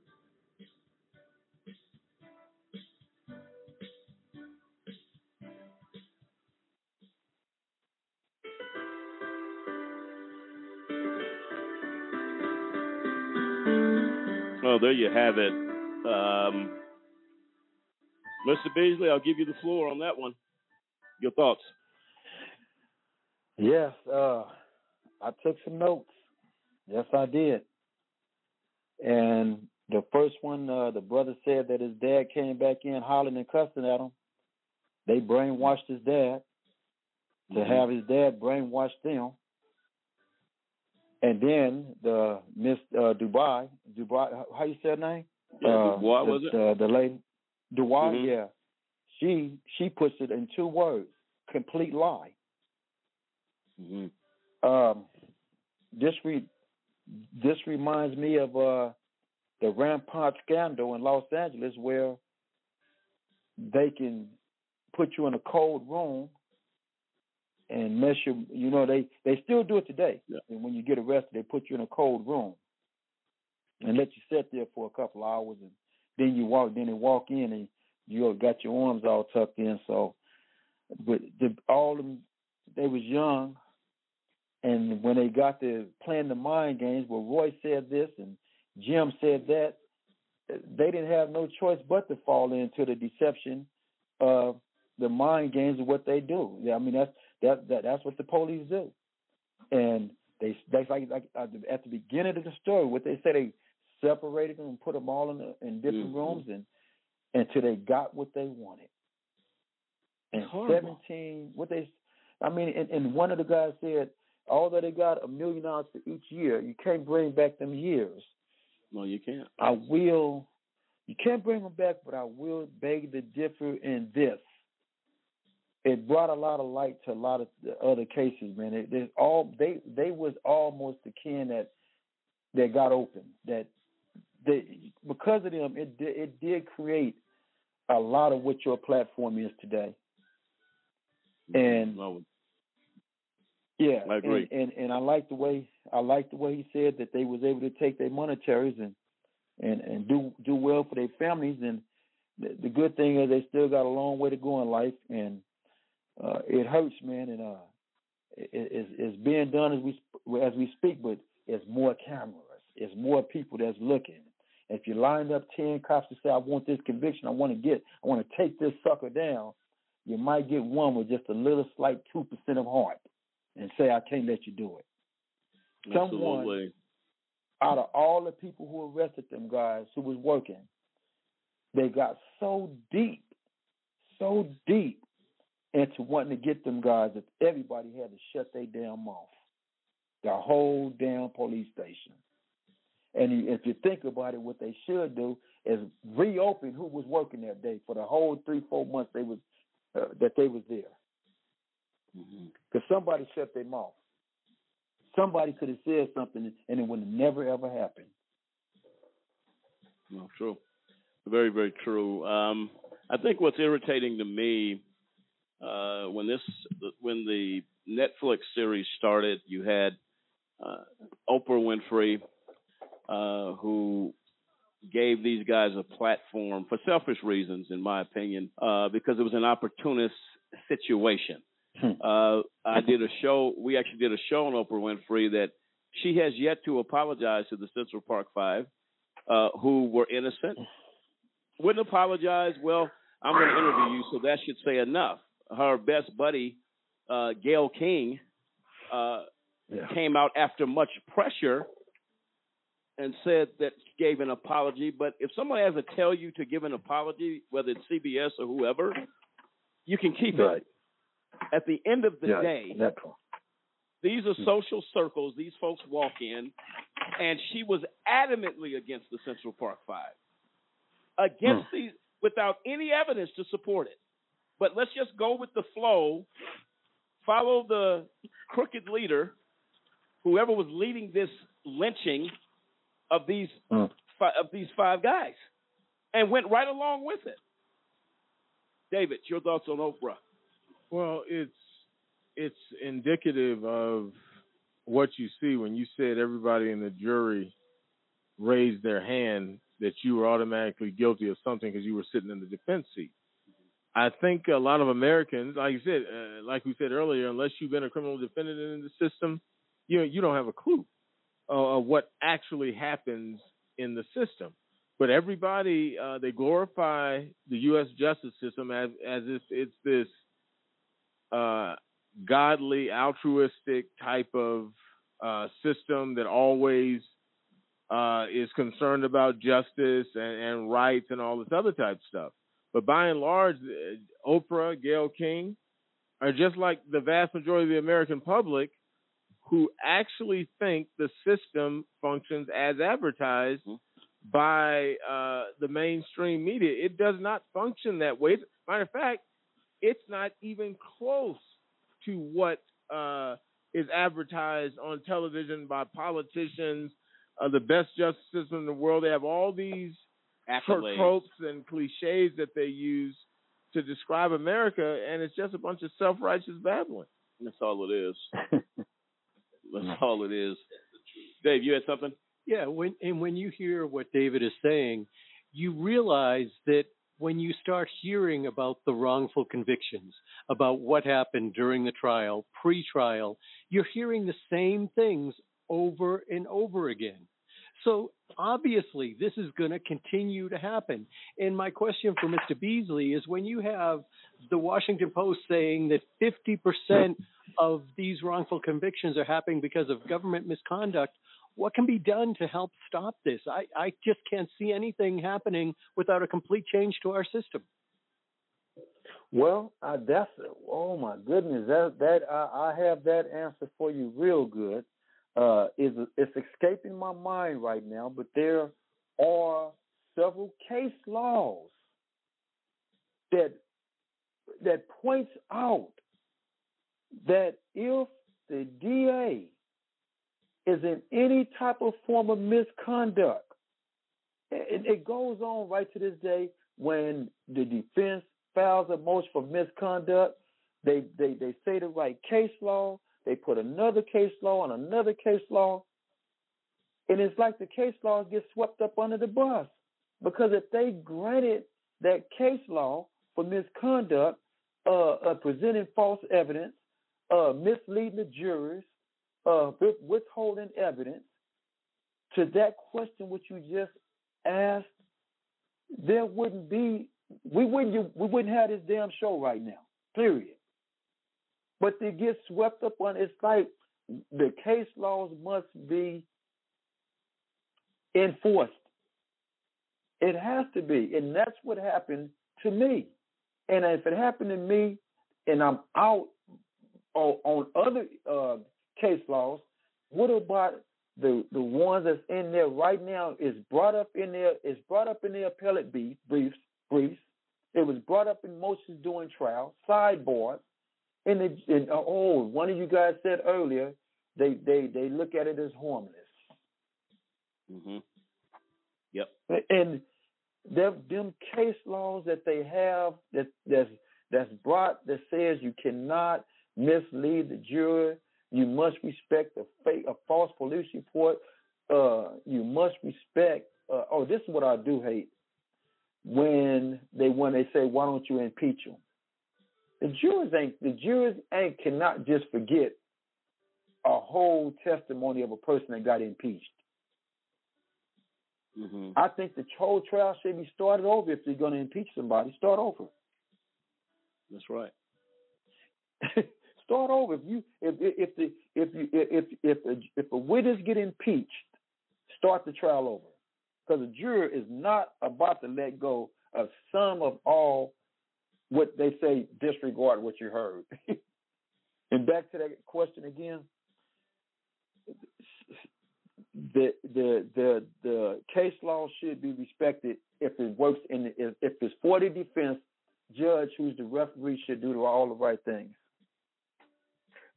Well, there you have it. Um, Mr. Beasley, I'll give you the floor on that one. Your thoughts? Yes, uh, I took some notes. Yes, I did. And the first one, uh, the brother said that his dad came back in hollering and cussing at him. They brainwashed his dad to have his dad brainwash them. And then the Miss uh, Dubai, Dubai, how you say her name? Yeah, uh, Dubois, the, was it? The, the lady, Dubois, Mhm. yeah. She she puts it in two words: complete lie. Mm-hmm. Um, this re, this reminds me of uh, the Rampart scandal in Los Angeles, where they can put you in a cold room and mess you. You know, they they still do it today. And when you get arrested, they put you in a cold room and let you sit there for a couple hours, and then you walk. Then they walk in and you got your arms all tucked in. So, but the, all them they was young, and when they got to playing the mind games, where Roy said this and Jim said that, they didn't have no choice but to fall into the deception of the mind games of what they do. Yeah, I mean that's that, that that's what the police do, and they that's like, like at the- beginning of the story, what they said they separated them and put them all in the, in different Mhm. rooms and until they got what they wanted. And Horrible. seventeen, what they, I mean, and, and one of the guys said, although they got a million dollars for each year, you can't bring back them years. No, you can't. I will. You can't bring them back, but I will beg to differ in this. It brought a lot of light to a lot of the other cases, man. It, it all they they was almost the kin that that got open. That they because of them, it did, it did create a lot of what your platform is today. Mm-hmm. And yeah, I agree. And, and and I like the way I like the way he said that they was able to take their monetaries and and and do do well for their families. And the, the good thing is they still got a long way to go in life, and uh, it hurts, man. And uh, it, it's, it's being done as we as we speak, but it's more cameras, it's more people that's looking. If you lined up ten cops to say, "I want this conviction, I want to get, I want to take this sucker down," you might get one with just a little slight two percent of heart and say, I can't let you do it. Someone out of all the people who arrested them guys who was working, they got so deep, so deep into wanting to get them guys that everybody had to shut their damn mouth. The whole damn police station. And if you think about it, what they should do is reopen who was working that day for the whole three, four months they was uh, that they was there. Because somebody shut their mouth. Somebody could have said something and it would have never ever happened. No, true. Very, very true. Um, I think what's irritating to me uh, when this when the Netflix series started, you had uh, Oprah Winfrey, uh, who gave these guys a platform for selfish reasons, in my opinion, uh, because it was an opportunist situation. Uh, I did a show. We actually did a show on Oprah Winfrey that she has yet to apologize to the Central Park Five, uh, who were innocent. Wouldn't apologize. Well, I'm going to interview you, so that should say enough. Her best buddy, uh, Gayle King, uh, came out after much pressure and said that she gave an apology. But if someone has to tell you to give an apology, whether it's CBS or whoever, you can keep it. At the end of the Yeah, day, these are social circles. These folks walk in, and she was adamantly against the Central Park Five, against these without any evidence to support it. But let's just go with the flow, follow the crooked leader, whoever was leading this lynching of these hmm. fi- of these five guys, and went right along with it. David, your thoughts on Oprah? Well, it's it's indicative of what you see when you said everybody in the jury raised their hand that you were automatically guilty of something because you were sitting in the defense seat. I think a lot of Americans, like you said, uh, like we said earlier, unless you've been a criminal defendant in the system, you you don't have a clue uh, of what actually happens in the system. But everybody uh, they glorify the U.S. justice system as as if it's this uh, godly, altruistic type of uh, system that always uh, is concerned about justice and, and rights and all this other type stuff. But by and large, uh, Oprah, Gayle King are just like the vast majority of the American public who actually think the system functions as advertised by uh, the mainstream media. It does not function that way. Matter of fact, it's not even close to what uh, is advertised on television by politicians, uh, the best justice system in the world. They have all these Accolades. tropes and cliches that they use to describe America, and it's just a bunch of self-righteous babbling. That's all it is. That's all it is. Dave, you had something? Yeah, when and when you hear what David is saying, you realize that when you start hearing about the wrongful convictions, about what happened during the trial, pre-trial, you're hearing the same things over and over again. So obviously, this is going to continue to happen. And my question for Mr. Beasley is when you have the Washington Post saying that 50% of these wrongful convictions are happening because of government misconduct, what can be done to help stop this? I, I just can't see anything happening without a complete change to our system. Well, uh, that's oh my goodness, that that I, I have that answer for you real good. Uh, is it's escaping my mind right now, but there are several case laws that that points out that if the DA is in any type of form of misconduct, it, it goes on right to this day when the defense files a motion for misconduct, they, they, they say the right case law, they put another case law and another case law, and it's like the case law gets swept up under the bus. Because if they granted that case law for misconduct, uh, uh, presenting false evidence, uh, misleading the jurors, uh, withholding evidence, to that question which you just asked, there wouldn't be we wouldn't we wouldn't have this damn show right now. Period. But they get swept up on it's like the case laws must be enforced. It has to be, and that's what happened to me. And if it happened to me, and I'm out on, on other uh, case laws, what about the the ones that's in there right now? Is brought up in there. Is brought up in the appellate brief, briefs. Briefs. It was brought up in motions during trial. Sideboard. And, the, and uh, oh, one of you guys said earlier, they they they look at it as harmless. Mm-hmm. Yep. And them, them case laws that they have that that's that's brought that says you cannot mislead the jury. You must respect a fake, a false police report. Uh, you must respect Uh, oh, this is what I do hate when they when they say, "Why don't you impeach him?" The jurors ain't the jurors ain't cannot just forget a whole testimony of a person that got impeached. Mm-hmm. I think the whole trial should be started over if they're going to impeach somebody. Start over. That's right. start over. If you if if the if you if if if a, if a witness get impeached, start the trial over. Because a juror is not about to let go of some of all what they say disregard what you heard. and back to that question again, the the the the case law should be respected if it works in the, if, it's for the defense judge who's the referee should do all the right things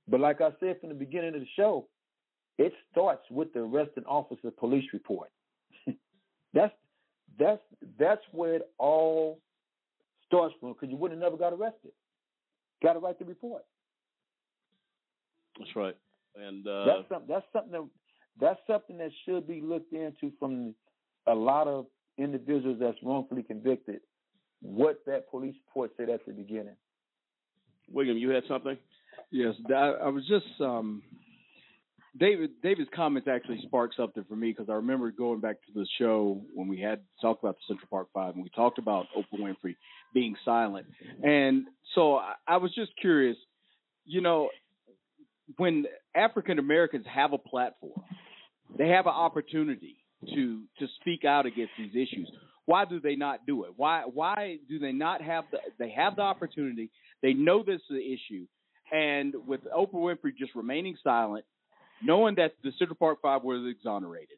but like i said from the beginning of the show it starts with the arresting officer police report that's that's that's where it all starts from because you wouldn't have never got arrested got to write the report that's right and uh, that's something that's something that that's something that should be looked into from a lot of individuals that's wrongfully convicted. What that police report said at the beginning. William, you had something? Yes, I, was just um, David. David's comments actually sparked something for me because I remember going back to the show when we had talked about the Central Park Five and we talked about Oprah Winfrey being silent, and so I, I was just curious. You know, when African Americans have a platform, they have an opportunity to to speak out against these issues. Why do they not do it? Why why do they not have the they have the opportunity? They know this is an issue, and with Oprah Winfrey just remaining silent, knowing that the Central Park Five was exonerated.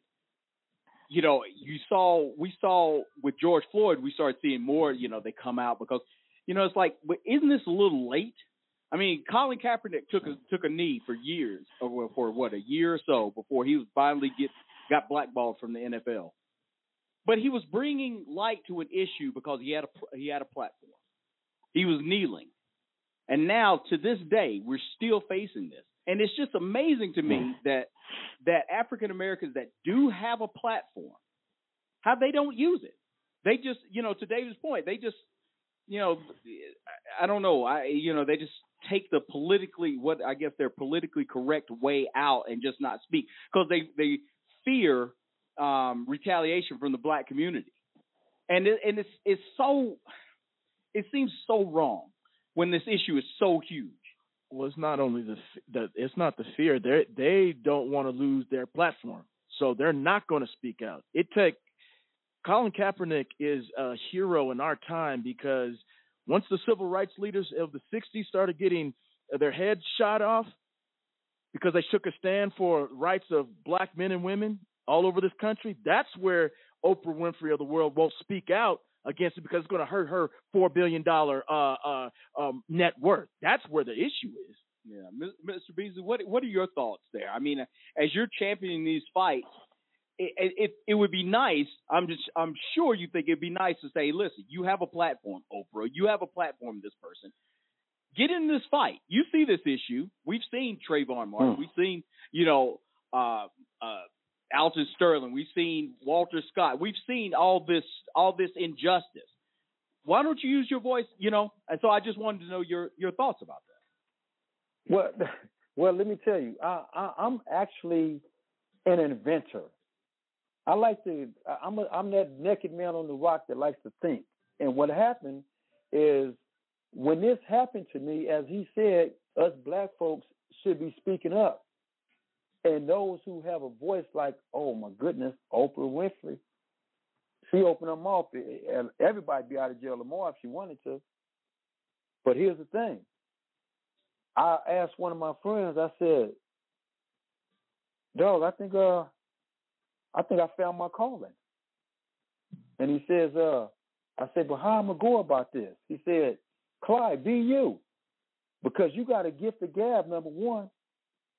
You know, you saw we saw with George Floyd, we started seeing more. You know, they come out because you know it's like, isn't this a little late? I mean, Colin Kaepernick took a took a knee for years, or for what a year or so before he was finally get got blackballed from the NFL. But he was bringing light to an issue because he had a he had a platform. He was kneeling, and now to this day we're still facing this. And it's just amazing to me that that African Americans that do have a platform, how they don't use it. They just, you know, to David's point, they just, you know, I don't know, I, you know, they just take the politically what I guess their politically correct way out and just not speak because they they fear um, retaliation from the black community, and it, and it's it's so it seems so wrong when this issue is so huge. It's not only the, the it's not the fear they they don't want to lose their platform, so they're not going to speak out. It take Colin Kaepernick is a hero in our time because once the civil rights leaders of the 60s started getting their heads shot off because they took a stand for rights of black men and women all over this country, that's where Oprah Winfrey of the world won't speak out against it because it's going to hurt her four billion dollar uh, uh, um, net worth. That's where the issue is. Yeah, Mr. Beasley, what what are your thoughts there? I mean, as you're championing these fights, it, it, it would be nice. I'm just I'm sure you think it'd be nice to say, listen, you have a platform, Oprah. You have a platform, this person. Get in this fight. You see this issue. We've seen Trayvon Martin. Hmm. We've seen, you know, uh, uh, Alton Sterling. We've seen Walter Scott. We've seen all this all this injustice. Why don't you use your voice? You know. And so I just wanted to know your your thoughts about that. Well, well, let me tell you, I, I, I'm actually an inventor. I like to. I'm a, I'm that naked man on the rock that likes to think. And what happened is when this happened to me, as he said, us black folks should be speaking up. And those who have a voice like, oh my goodness, Oprah Winfrey, she opened her mouth. and Everybody be out of jail tomorrow if she wanted to. But here's the thing. I asked one of my friends. I said, "Dog, I think uh, I think I found my calling." And he says, "Uh," I said, "But how am I go about this?" He said, "Clyde, be you, because you got a gift of gab. Number one."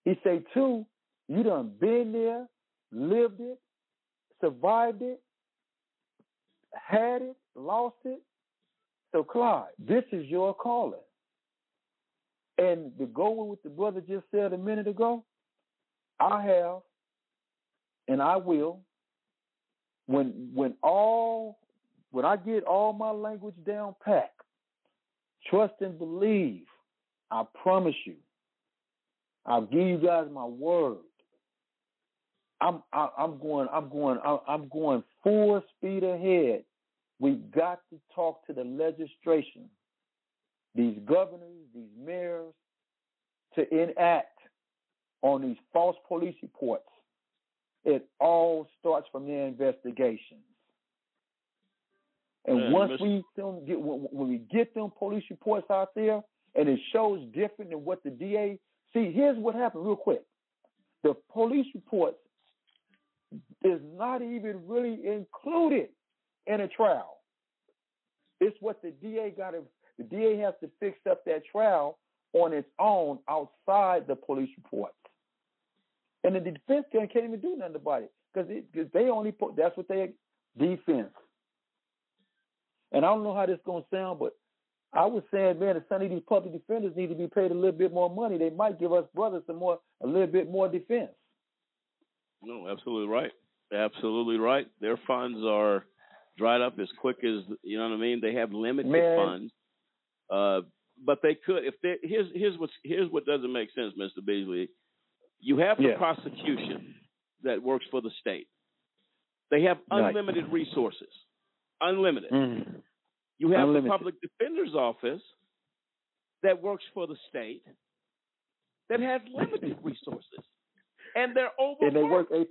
He said, two, you done been there, lived it, survived it, had it, lost it. So, Clyde, this is your calling. And to go with what the brother just said a minute ago, I have and I will when when all when I get all my language down pat, trust and believe. I promise you. I'll give you guys my word. I'm I, I'm going I'm going I'm going full speed ahead. We've got to talk to the legislation, these governors, these mayors, to enact on these false police reports. It all starts from their investigations. And Man, once we get when we get them police reports out there, and it shows different than what the DA see. Here's what happened, real quick. The police reports is not even really included in a trial. It's what the DA got to. The DA has to fix up that trial on its own outside the police reports, and the defense can't even do nothing about it because they only put. That's what they defense. And I don't know how this gonna sound, but I was saying, man, some of these public defenders need to be paid a little bit more money. They might give us brothers some more, a little bit more defense. No, absolutely right. Absolutely right. Their funds are dried up as quick as you know what I mean. They have limited Man. funds, uh, but they could. If they here's here's what here's what doesn't make sense, Mister Beasley. You have the Yeah. prosecution that works for the state. They have Right. unlimited resources, unlimited. Mm. You have Unlimited. the public defender's office that works for the state that has limited resources, and they're overworked. and they work eight,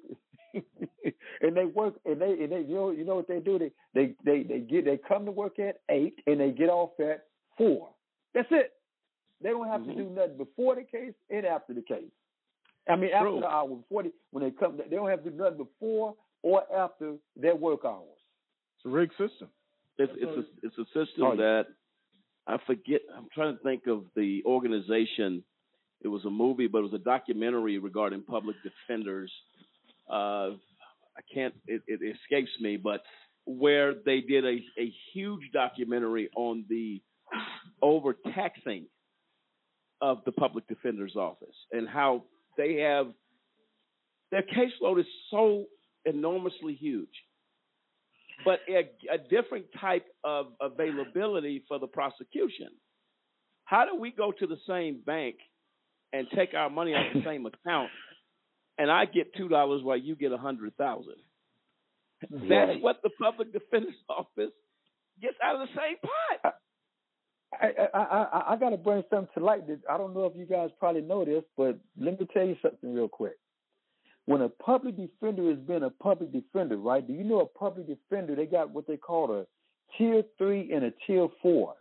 and they work and they and they you know you know what they do they they they they get they come to work at eight and they get off at four. That's it. They don't have Mm-hmm. to do nothing before the case and after the case. I mean after True. the hour before they, when they come they don't have to do nothing before or after their work hours. It's a rigged system. It's it's a it's a system Oh, yeah. that I forget. I'm trying to think of the organization. It was a movie, but it was a documentary regarding public defenders. Uh, I can't. It, it escapes me, but where they did a a huge documentary on the overtaxing of the public defender's office and how they have their caseload is so enormously huge but a, a different type of availability for the prosecution. How do we go to the same bank and take our money out of the same account, and I get two dollars while you get a hundred thousand? That's Right. what the public defender's office gets out of the same pot. I I I, I got to bring something to light. That I don't know if you guys probably know this, but let me tell you something real quick. When a public defender has been a public defender, right? Do you know a public defender? They got what they call a tier three and a tier four.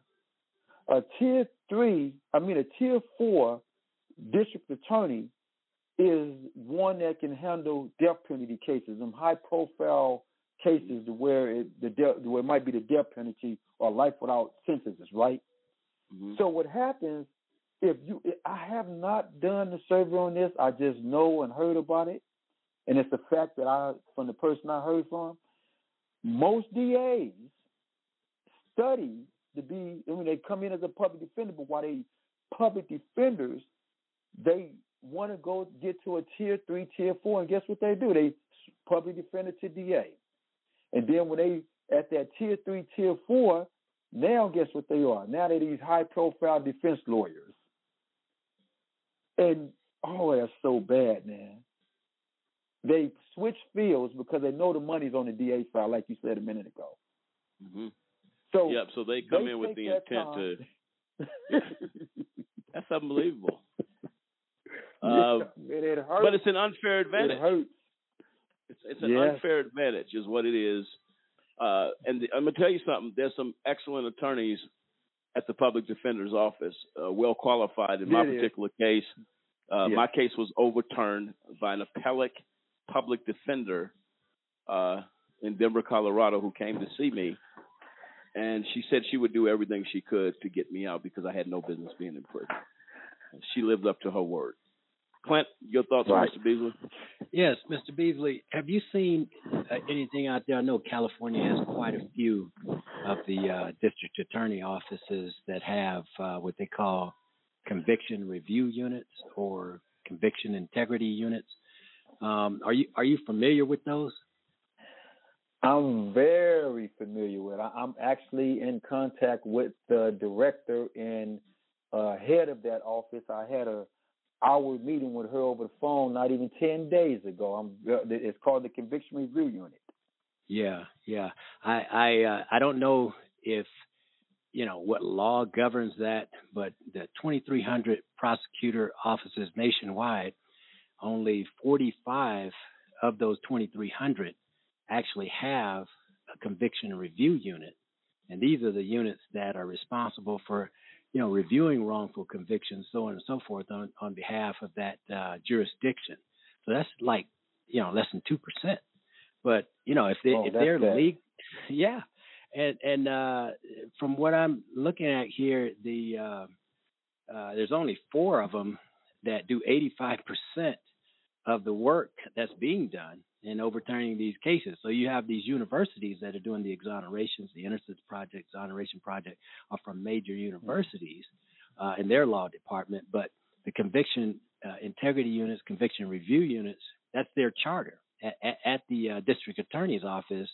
A tier three, I mean a tier four district attorney is one that can handle death penalty cases, them high profile cases to where it the death, where it might be the death penalty or life without sentences, right? Mm-hmm. So what happens if you? I have not done the survey on this. I just know and heard about it, and it's the fact that I, from the person I heard from, most DAs study to be when they come in as a public defender, but while they public defenders, they want to go get to a tier three, tier four, and guess what they do? They public defender to DA, and then when they at that tier three, tier four, now guess what they are? Now they're these high profile defense lawyers, and oh, that's so bad, man. They switch fields because they know the money's on the DA side, like you said a minute ago. Mm-hmm. So yep. So they come they in with the intent time. to. That's unbelievable. Yeah, Uh, and it hurts. but it's an unfair advantage. It hurts. It's, it's an Yes. unfair advantage, is what it is. Uh, and the, I'm gonna tell you something. There's some excellent attorneys at the public defender's office, uh, well qualified. In my is. particular case, uh, Yeah. my case was overturned by an appellate public defender uh, in Denver, Colorado, who came to see me, and she said she would do everything she could to get me out because I had no business being in prison. She lived up to her word. Clint, your thoughts Right. on Mr. Beasley? Yes, Mr. Beasley, have you seen uh, anything out there? I know California has quite a few of the uh, district attorney offices that have uh, what they call conviction review units or conviction integrity units. Um, are you are you familiar with those? I'm very familiar with. I, I'm actually in contact with the director and uh, head of that office. I had a hour meeting with her over the phone not even ten days ago. I'm. It's called the Conviction Review Unit. Yeah, yeah. I I uh, I don't know if you know what law governs that, but the 2,300 prosecutor offices nationwide, only 45 of those 2,300 actually have a conviction review unit, and these are the units that are responsible for you know reviewing wrongful convictions, so on and so forth, on on behalf of that uh, jurisdiction. So that's like you know less than two percent. But you know if they oh, if they're legal, yeah. And and uh, from what I'm looking at here, the uh, uh, there's only four of them that do 85 percent of the work that's being done in overturning these cases. So you have these universities that are doing the exonerations, the Innocence Project, Exoneration Project, are from major universities uh, in their law department, but the conviction uh, integrity units, conviction review units, that's their charter at, at, at the uh, district attorney's office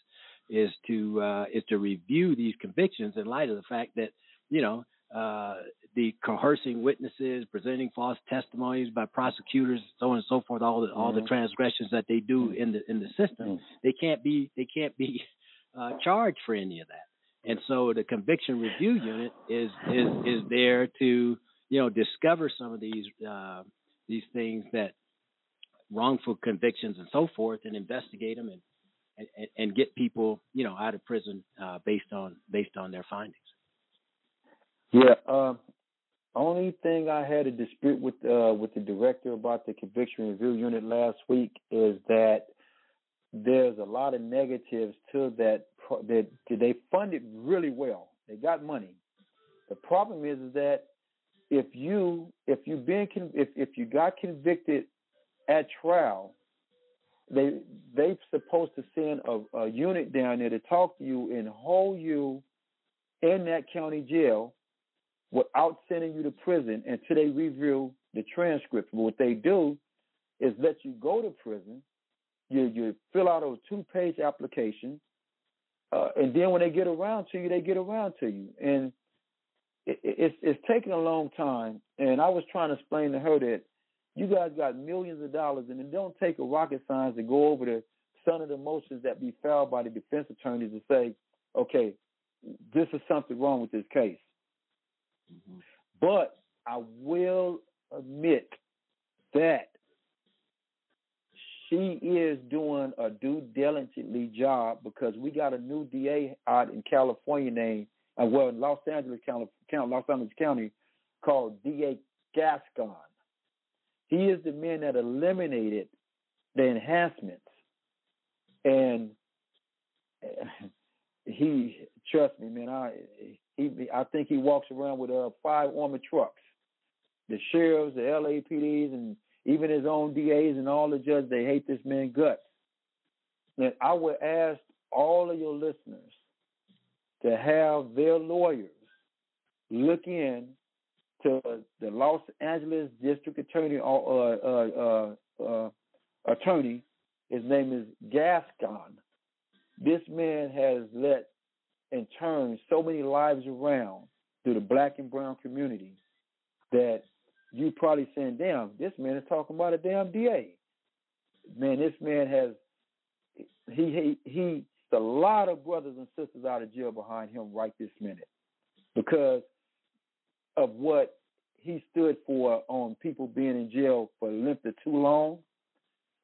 is to uh, is to review these convictions in light of the fact that you know uh, the coercing witnesses, presenting false testimonies by prosecutors, so on and so forth, all the all the Mhm. transgressions that they do in the in the system, they can't be they can't be uh, charged for any of that. And so the conviction review unit is is is there to you know discover some of these uh, these things that wrongful convictions and so forth, and investigate them and and, and get people you know out of prison uh, based on based on their findings. Yeah. Um, only thing I had a dispute with uh, with the director about the conviction review unit last week is that there's a lot of negatives to that. That they funded really well. They got money. The problem is, is that if you if you been if if you got convicted at trial, they they supposed to send a, a unit down there to talk to you and hold you in that county jail without sending you to prison until they review the transcript. What they do is let you go to prison. You you fill out a two page application, uh, and then when they get around to you, they get around to you. And it- it's it's taking a long time. And I was trying to explain to her that you guys got millions of dollars, and it don't take a rocket science to go over the some of the motions that be filed by the defense attorneys to say, okay, this is something wrong with this case. But I will admit that she is doing a due diligently job because we got a new DA out in California named, uh, well, in Los Angeles County, Los Angeles County, called DA Gascon. He is the man that eliminated the enhancements, and he trust me, man. I he I think he walks around with uh, five armored trucks. The sheriffs, the LAPDs, and even his own DAs and all the judges, they hate this man guts. And I would ask all of your listeners to have their lawyers look in to the Los Angeles District Attorney uh, uh, uh, uh, attorney. His name is Gascon. This man has let and turned so many lives around through the black and brown community that you probably saying, damn, this man is talking about a damn DA. Man, this man has he he he a lot of brothers and sisters out of jail behind him right this minute because of what he stood for on people being in jail for length of too long.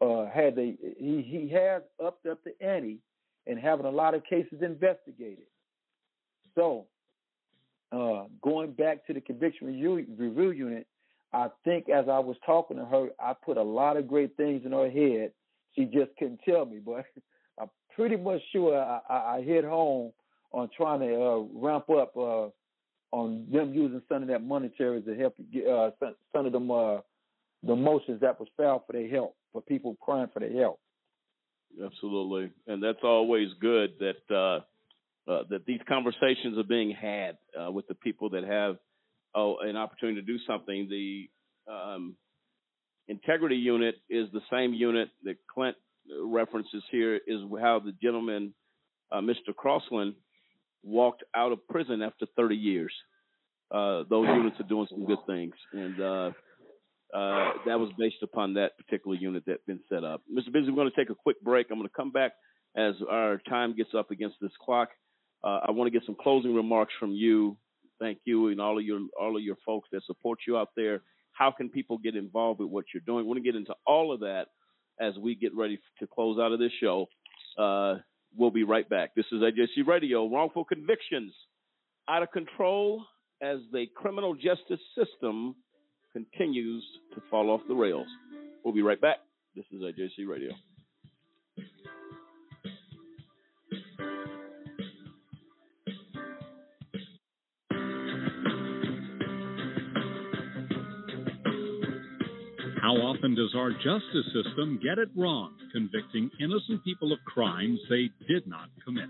Uh, had they he he has upped up the ante and having a lot of cases investigated. So, uh, going back to the conviction review, review unit, I think as I was talking to her, I put a lot of great things in her head. She just couldn't tell me, but I'm pretty much sure I, I, I hit home on trying to uh, ramp up uh, on them using some of that monetary to help get uh, some, of them uh, the motions that was filed for their help for people crying for their help. Absolutely, and that's always good that uh, uh, that these conversations are being had uh, with the people that have oh, an opportunity to do something. The um, integrity unit is the same unit that Clint references here. Is how the gentleman uh, Mr. Crosland walked out of prison after 30 years. Uh, those units are doing some good things, and uh, uh, that was based upon that particular unit that's been set up. Mr. Beasley, we're going to take a quick break. I'm going to come back as our time gets up against this clock. Uh, I want to get some closing remarks from you. Thank you and all of your all of your folks that support you out there. How can people get involved with what you're doing? We want to get into all of that as we get ready to close out of this show. Uh, we'll be right back. This is AJC Radio. Wrongful convictions out of control as the criminal justice system continues to fall off the rails. We'll be right back. This is AJC Radio. How often does our justice system get it wrong, convicting innocent people of crimes they did not commit?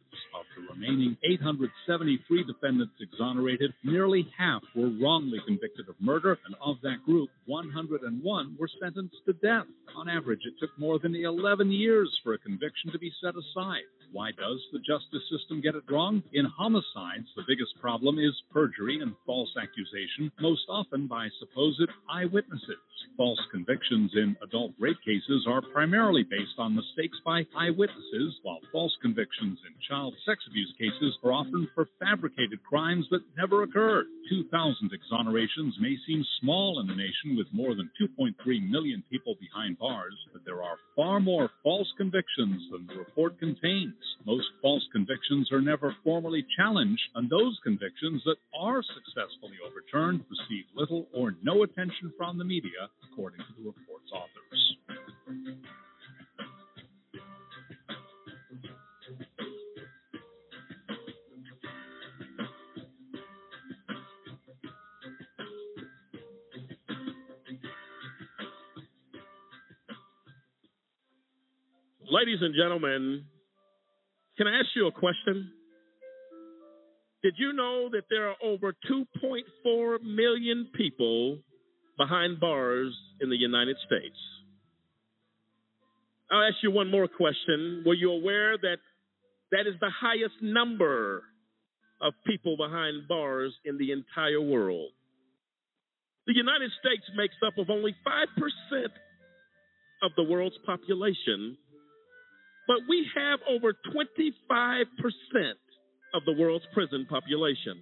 Of the remaining 873 defendants exonerated, nearly half were wrongly convicted of murder, and of that group, 101 were sentenced to death. On average, it took more than 11 years for a conviction to be set aside. Why does the justice system get it wrong? In homicides, the biggest problem is perjury and false accusation, most often by supposed eyewitnesses. False convictions in adult rape cases are primarily based on mistakes by eyewitnesses, while false convictions in child sex abuse cases are often for fabricated crimes that never occurred. 2,000 exonerations may seem small in a nation with more than 2.3 million people behind bars, but there are far more false convictions than the report contains. Most false convictions are never formally challenged, and those convictions that are successfully overturned receive little or no attention from the media, according to the report's authors. Ladies and gentlemen, can I ask you a question? Did you know that there are over 2.4 million people behind bars in the United States? I'll ask you one more question. Were you aware that that is the highest number of people behind bars in the entire world? The United States makes up of only 5% of the world's population, but we have over 25% of the world's prison population.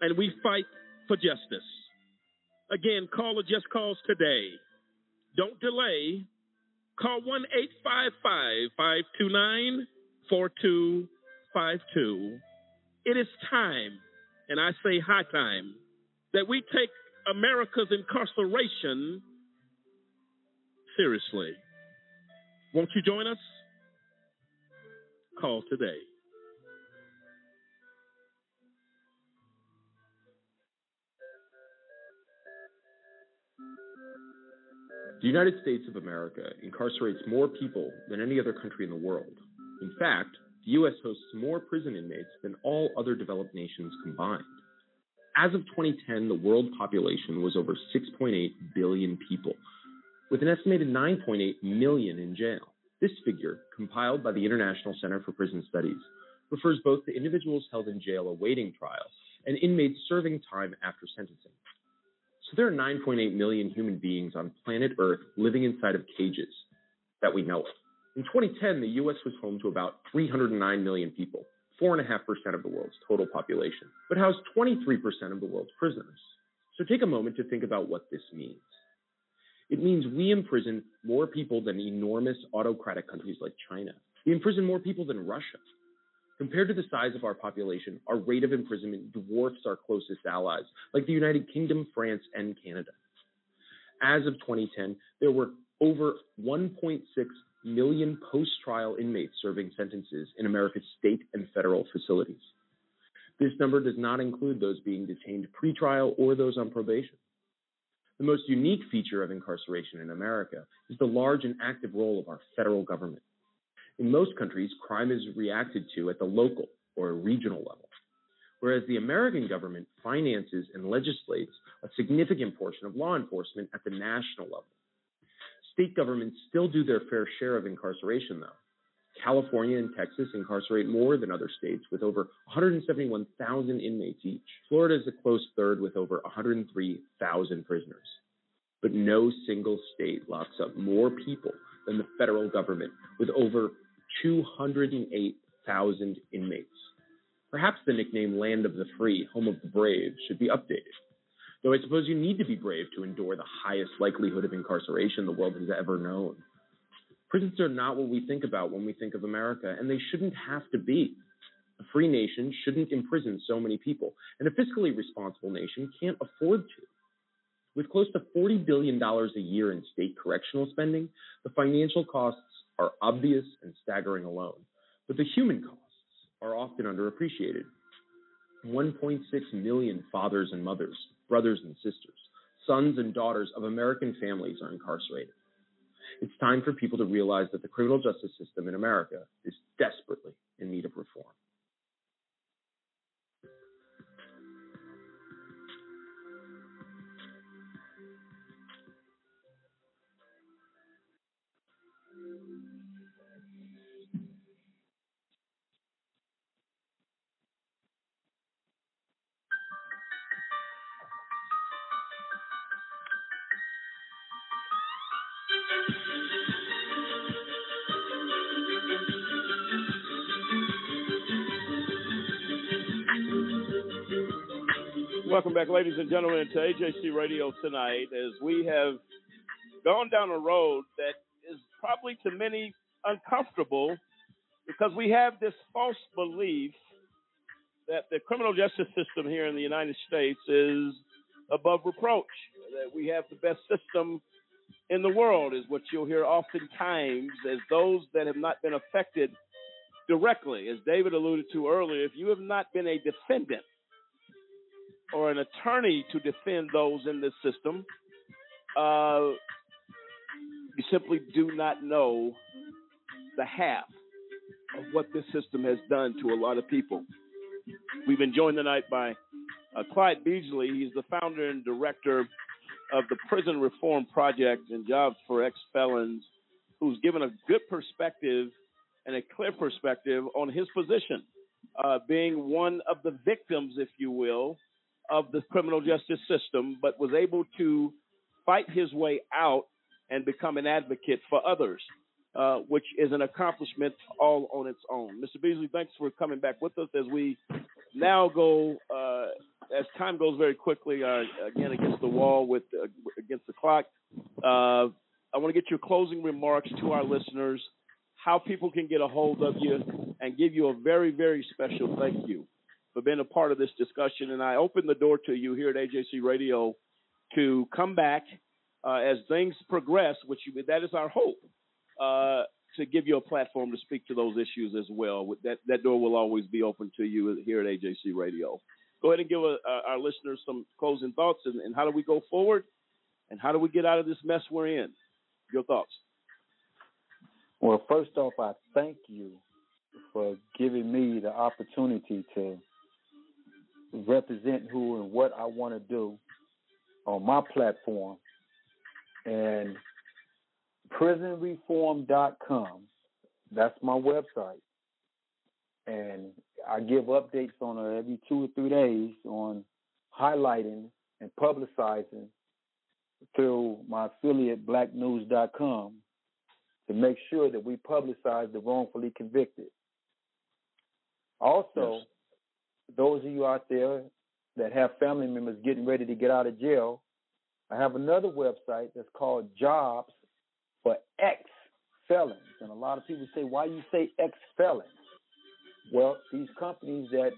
And we fight for justice. Again, call a just cause today. Don't delay. Call 1 855 529 4252. It is time, and I say high time, that we take America's incarceration seriously. Won't you join us? Call today. The United States of America incarcerates more people than any other country in the world. In fact, the U.S. hosts more prison inmates than all other developed nations combined. As of 2010, the world population was over 6.8 billion people, with an estimated 9.8 million in jail. This figure, compiled by the International Center for Prison Studies, refers both to individuals held in jail awaiting trial and inmates serving time after sentencing. So there are 9.8 million human beings on planet Earth living inside of cages that we know of. In 2010, the U.S. was home to about 309 million people, 4.5% of the world's total population, but housed 23% of the world's prisoners. So take a moment to think about what this means. It means we imprison more people than enormous autocratic countries like China. We imprison more people than Russia. Compared to the size of our population, our rate of imprisonment dwarfs our closest allies, like the United Kingdom, France, and Canada. As of 2010, there were over 1.6 million post trial inmates serving sentences in America's state and federal facilities. This number does not include those being detained pre-trial or those on probation. The most unique feature of incarceration in America is the large and active role of our federal government. In most countries, crime is reacted to at the local or regional level, whereas the American government finances and legislates a significant portion of law enforcement at the national level. State governments still do their fair share of incarceration, though. California and Texas incarcerate more than other states with over 171,000 inmates each. Florida is a close third with over 103,000 prisoners. But no single state locks up more people than the federal government with over 208,000 inmates. Perhaps the nickname Land of the Free, Home of the Brave should be updated. Though I suppose you need to be brave to endure the highest likelihood of incarceration the world has ever known. Prisons are not what we think about when we think of America, and they shouldn't have to be. A free nation shouldn't imprison so many people, and a fiscally responsible nation can't afford to. With close to $40 billion a year in state correctional spending, the financial costs are obvious and staggering alone, but the human costs are often underappreciated. 1.6 million fathers and mothers, brothers and sisters, sons and daughters of American families are incarcerated. It's time for people to realize that the criminal justice system in America is desperately in need of reform. Back, ladies and gentlemen, to AJC Radio tonight as we have gone down a road that is probably to many uncomfortable because we have this false belief that the criminal justice system here in the United States is above reproach, that we have the best system in the world, is what you'll hear oftentimes as those that have not been affected directly. As David alluded to earlier, if you have not been a defendant, or an attorney to defend those in this system, uh, you simply do not know the half of what this system has done to a lot of people. We've been joined tonight by uh, Clyde Beasley. He's the founder and director of the Prison Reform Project and Jobs for Ex Felons, who's given a good perspective and a clear perspective on his position, uh, being one of the victims, if you will, of the criminal justice system, but was able to fight his way out and become an advocate for others, uh, which is an accomplishment all on its own. Mr. Beasley, thanks for coming back with us as we now go, uh, as time goes very quickly, uh, again against the wall with uh, against the clock. Uh, I want to get your closing remarks to our listeners, how people can get a hold of you, and give you a very, very special thank you for being a part of this discussion. And I open the door to you here at AJC Radio to come back uh, as things progress, which you, that is our hope, uh, to give you a platform to speak to those issues as well. That, that door will always be open to you here at AJC Radio. Go ahead and give a, uh, our listeners some closing thoughts and, and how do we go forward and how do we get out of this mess we're in? Your thoughts. Well, first off, I thank you for giving me the opportunity to represent who and what I want to do on my platform. And prisonreform.com, that's my website. And I give updates on it every two or three days on highlighting and publicizing through my affiliate blacknews.com to make sure that we publicize the wrongfully convicted. Also, those of you out there that have family members getting ready to get out of jail, I have another website that's called Jobs for Ex Felons. And a lot of people say, why you say ex felons? Well, these companies that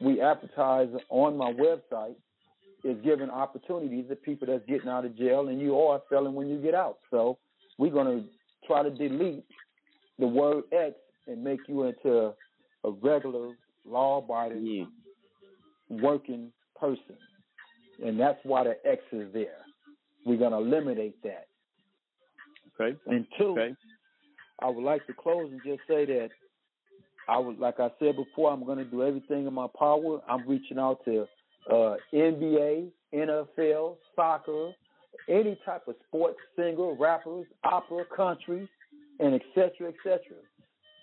we advertise on my website is giving opportunities to people that's getting out of jail, and you are a felon when you get out. So we're going to try to delete the word ex and make you into a regular, law-abiding, working person. And that's why the X is there. We're going to eliminate that. Okay. And two, I would like to close and just say that I would, like I said before, I'm going to do everything in my power. I'm reaching out to uh, NBA, NFL, soccer, any type of sports singer, rappers, opera, country, and et cetera, et cetera.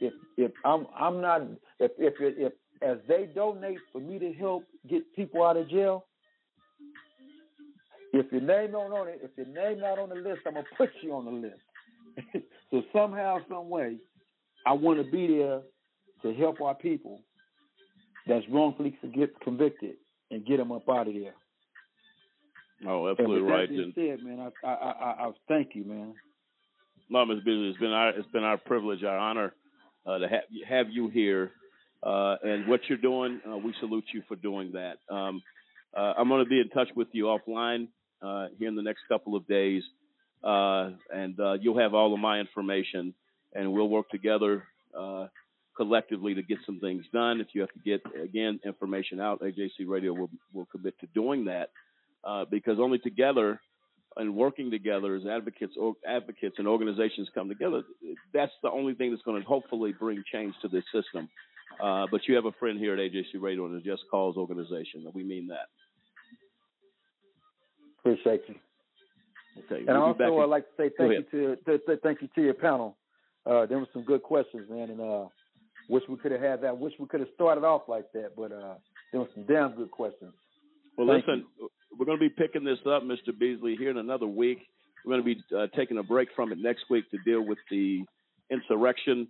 If if I'm I'm not if if if as they donate for me to help get people out of jail, if your name not on it, if your name not on the list, I'm gonna put you on the list. so somehow, some way, I want to be there to help our people that's wrongfully get convicted and get them up out of there. Oh, absolutely right. That said, man, I, I I I thank you, man. No, Ms. Beasley, it's been our it's been our privilege, our honor uh, to have have you here, uh, and what you're doing. Uh, we salute you for doing that. Um, uh, I'm going to be in touch with you offline uh, here in the next couple of days, uh, and uh, you'll have all of my information, and we'll work together collectively to get some things done. If you have to get again information out, AJC Radio will will commit to doing that because only together and working together as advocates or advocates and organizations come together, that's the only thing that's going to hopefully bring change to this system. Uh, but you have a friend here at AJC Radio and the Just Cause organization, and we mean that. Appreciate you. Okay. And we'll also, I'd like to say thank you to, to, to thank you to your panel. Uh, there were some good questions, man, and uh, wish we could have had that. Wish we could have started off like that, but uh, there were some damn good questions. Well, Thank listen, we're going to be picking this up, Mr. Beasley, here in another week. We're going to be uh, taking a break from it next week to deal with the insurrection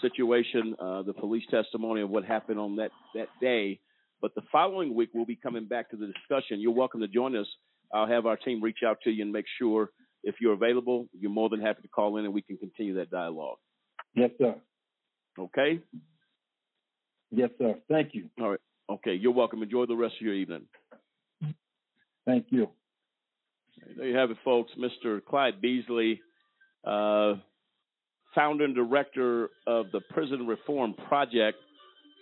situation, uh, the police testimony of what happened on that, that day. But the following week, we'll be coming back to the discussion. You're welcome to join us. I'll have our team reach out to you and make sure if you're available, you're more than happy to call in and we can continue that dialogue. Yes, sir. Okay? Yes, sir. Thank you. All right. Okay. You're welcome. Enjoy the rest of your evening. Thank you. There you have it, folks. Mr. Clyde Beasley, uh, founder and director of the Prison Reform Project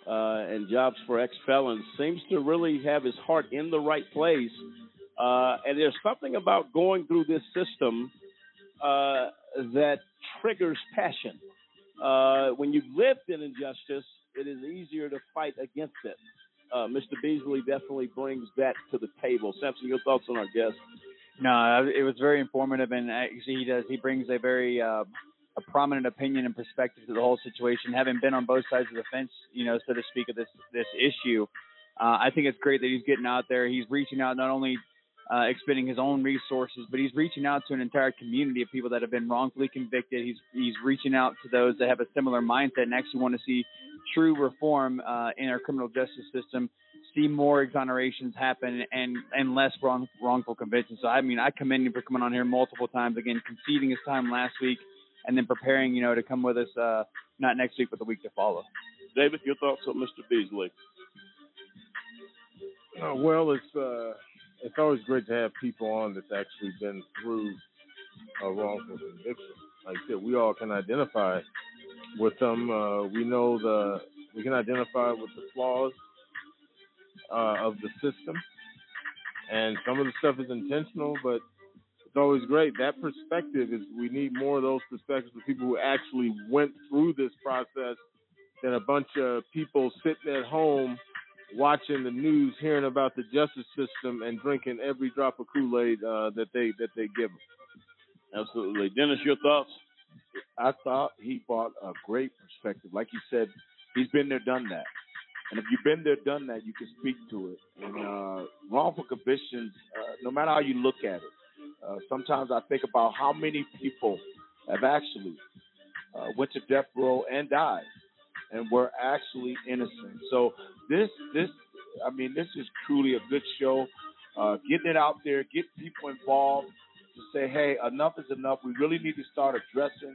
uh, and Jobs for Ex Felons, seems to really have his heart in the right place. Uh, and there's something about going through this system uh, that triggers passion. Uh, when you've lived in injustice, it is easier to fight against it. Uh, Mr. Beasley definitely brings that to the table. Samson, your thoughts on our guest? No, it was very informative, and actually he does. He brings a very uh, a prominent opinion and perspective to the whole situation. Having been on both sides of the fence, you know, so to speak, of this this issue, uh, I think it's great that he's getting out there. He's reaching out not only uh, expending his own resources, but he's reaching out to an entire community of people that have been wrongfully convicted. He's he's reaching out to those that have a similar mindset and actually want to see true reform uh, in our criminal justice system, see more exonerations happen and and less wrong wrongful convictions. So I mean, I commend him for coming on here multiple times, again conceding his time last week, and then preparing, you know, to come with us uh, not next week but the week to follow. David, your thoughts on Mr. Beasley? Uh, well, it's uh, it's always great to have people on that's actually been through a wrongful conviction. Like I said, we all can identify with them. Uh, we know the we can identify with the flaws uh, of the system, and some of the stuff is intentional, but it's always great. That perspective is we need more of those perspectives of people who actually went through this process than a bunch of people sitting at home watching the news, hearing about the justice system, and drinking every drop of Kool Aid uh, that they that they give them. Absolutely, Dennis. Your thoughts? I thought he brought a great perspective. Like you said, he's been there, done that. And if you've been there, done that, you can speak to it. And uh, wrongful convictions, uh, no matter how you look at it, uh, sometimes I think about how many people have actually uh, went to death row and died and were actually innocent. So this this I mean this is truly a good show. Uh, getting it out there, get people involved to say, hey, enough is enough. We really need to start addressing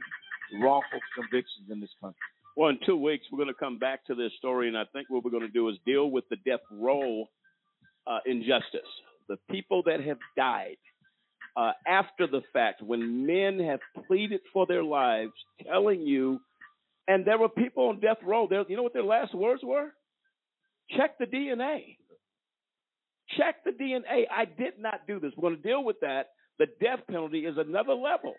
wrongful convictions in this country. Well, in two weeks, we're going to come back to this story, and I think what we're going to do is deal with the death row uh, injustice. The people that have died uh, after the fact, when men have pleaded for their lives, telling you, and there were people on death row. There, you know what their last words were? Check the DNA. Check the DNA. I did not do this. We're going to deal with that. The death penalty is another level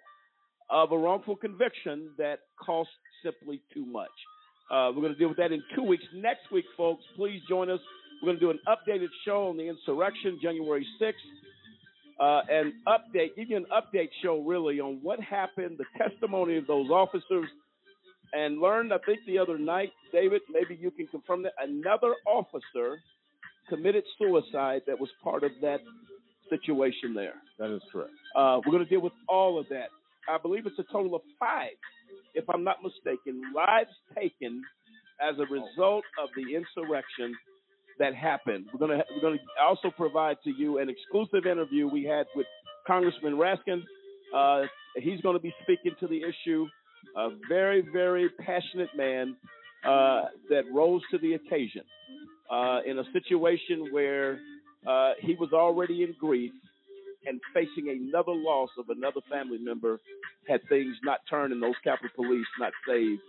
of a wrongful conviction that costs simply too much. Uh, we're going to deal with that in two weeks. Next week, folks, please join us. We're going to do an updated show on the insurrection, January 6th, uh, and update, give you an update show really on what happened, the testimony of those officers, and learned, I think, the other night, David, maybe you can confirm that another officer committed suicide that was part of that situation there. That is correct. Uh, we're going to deal with all of that. I believe it's a total of five, if I'm not mistaken, lives taken as a result of the insurrection that happened. We're going to we're to also provide to you an exclusive interview we had with Congressman Raskin. Uh, he's going to be speaking to the issue. A very very passionate man uh, that rose to the occasion uh, in a situation where uh, he was already in grief and facing another loss of another family member had things not turned and those Capitol Police not saved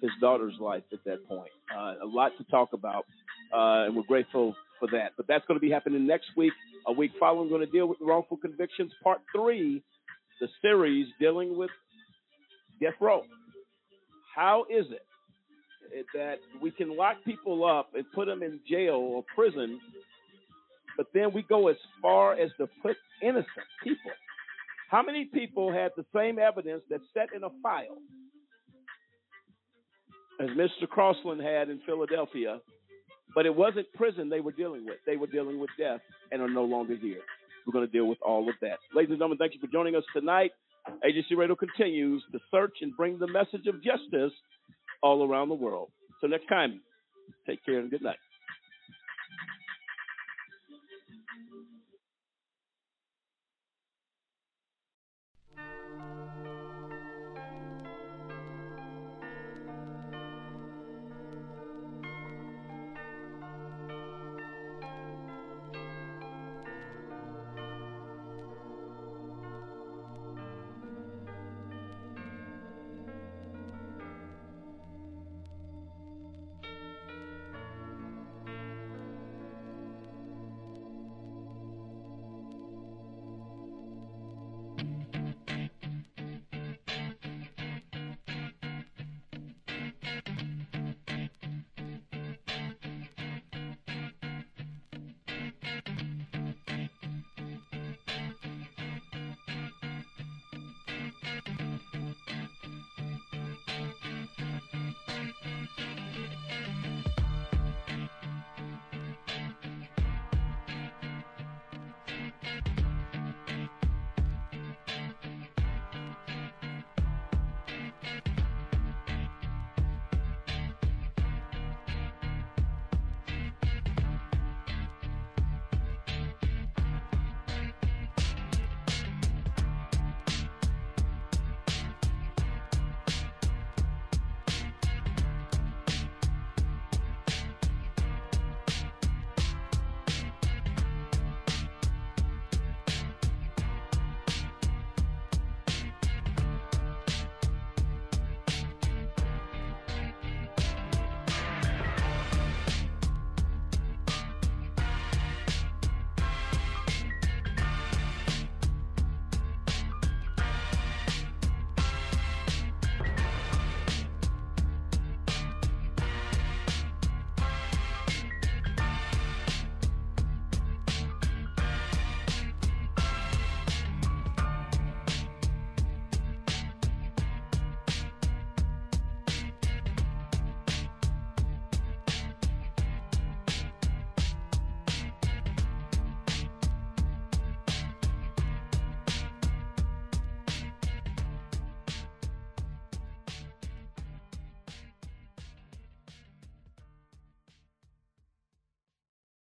his daughter's life at that point. Uh, a lot to talk about, uh, and we're grateful for that. But that's going to be happening next week. A week following, we're going to deal with wrongful convictions, part three, the series dealing with death row. How is it that we can lock people up and put them in jail or prison, but then we go as far as to put innocent people? How many people had the same evidence that's set in a file as Mr. Crosland had in Philadelphia, but it wasn't prison they were dealing with. They were dealing with death and are no longer here. We're going to deal with all of that. Ladies and gentlemen, thank you for joining us tonight. AJC Radio continues to search and bring the message of justice all around the world. So next time, take care and good night.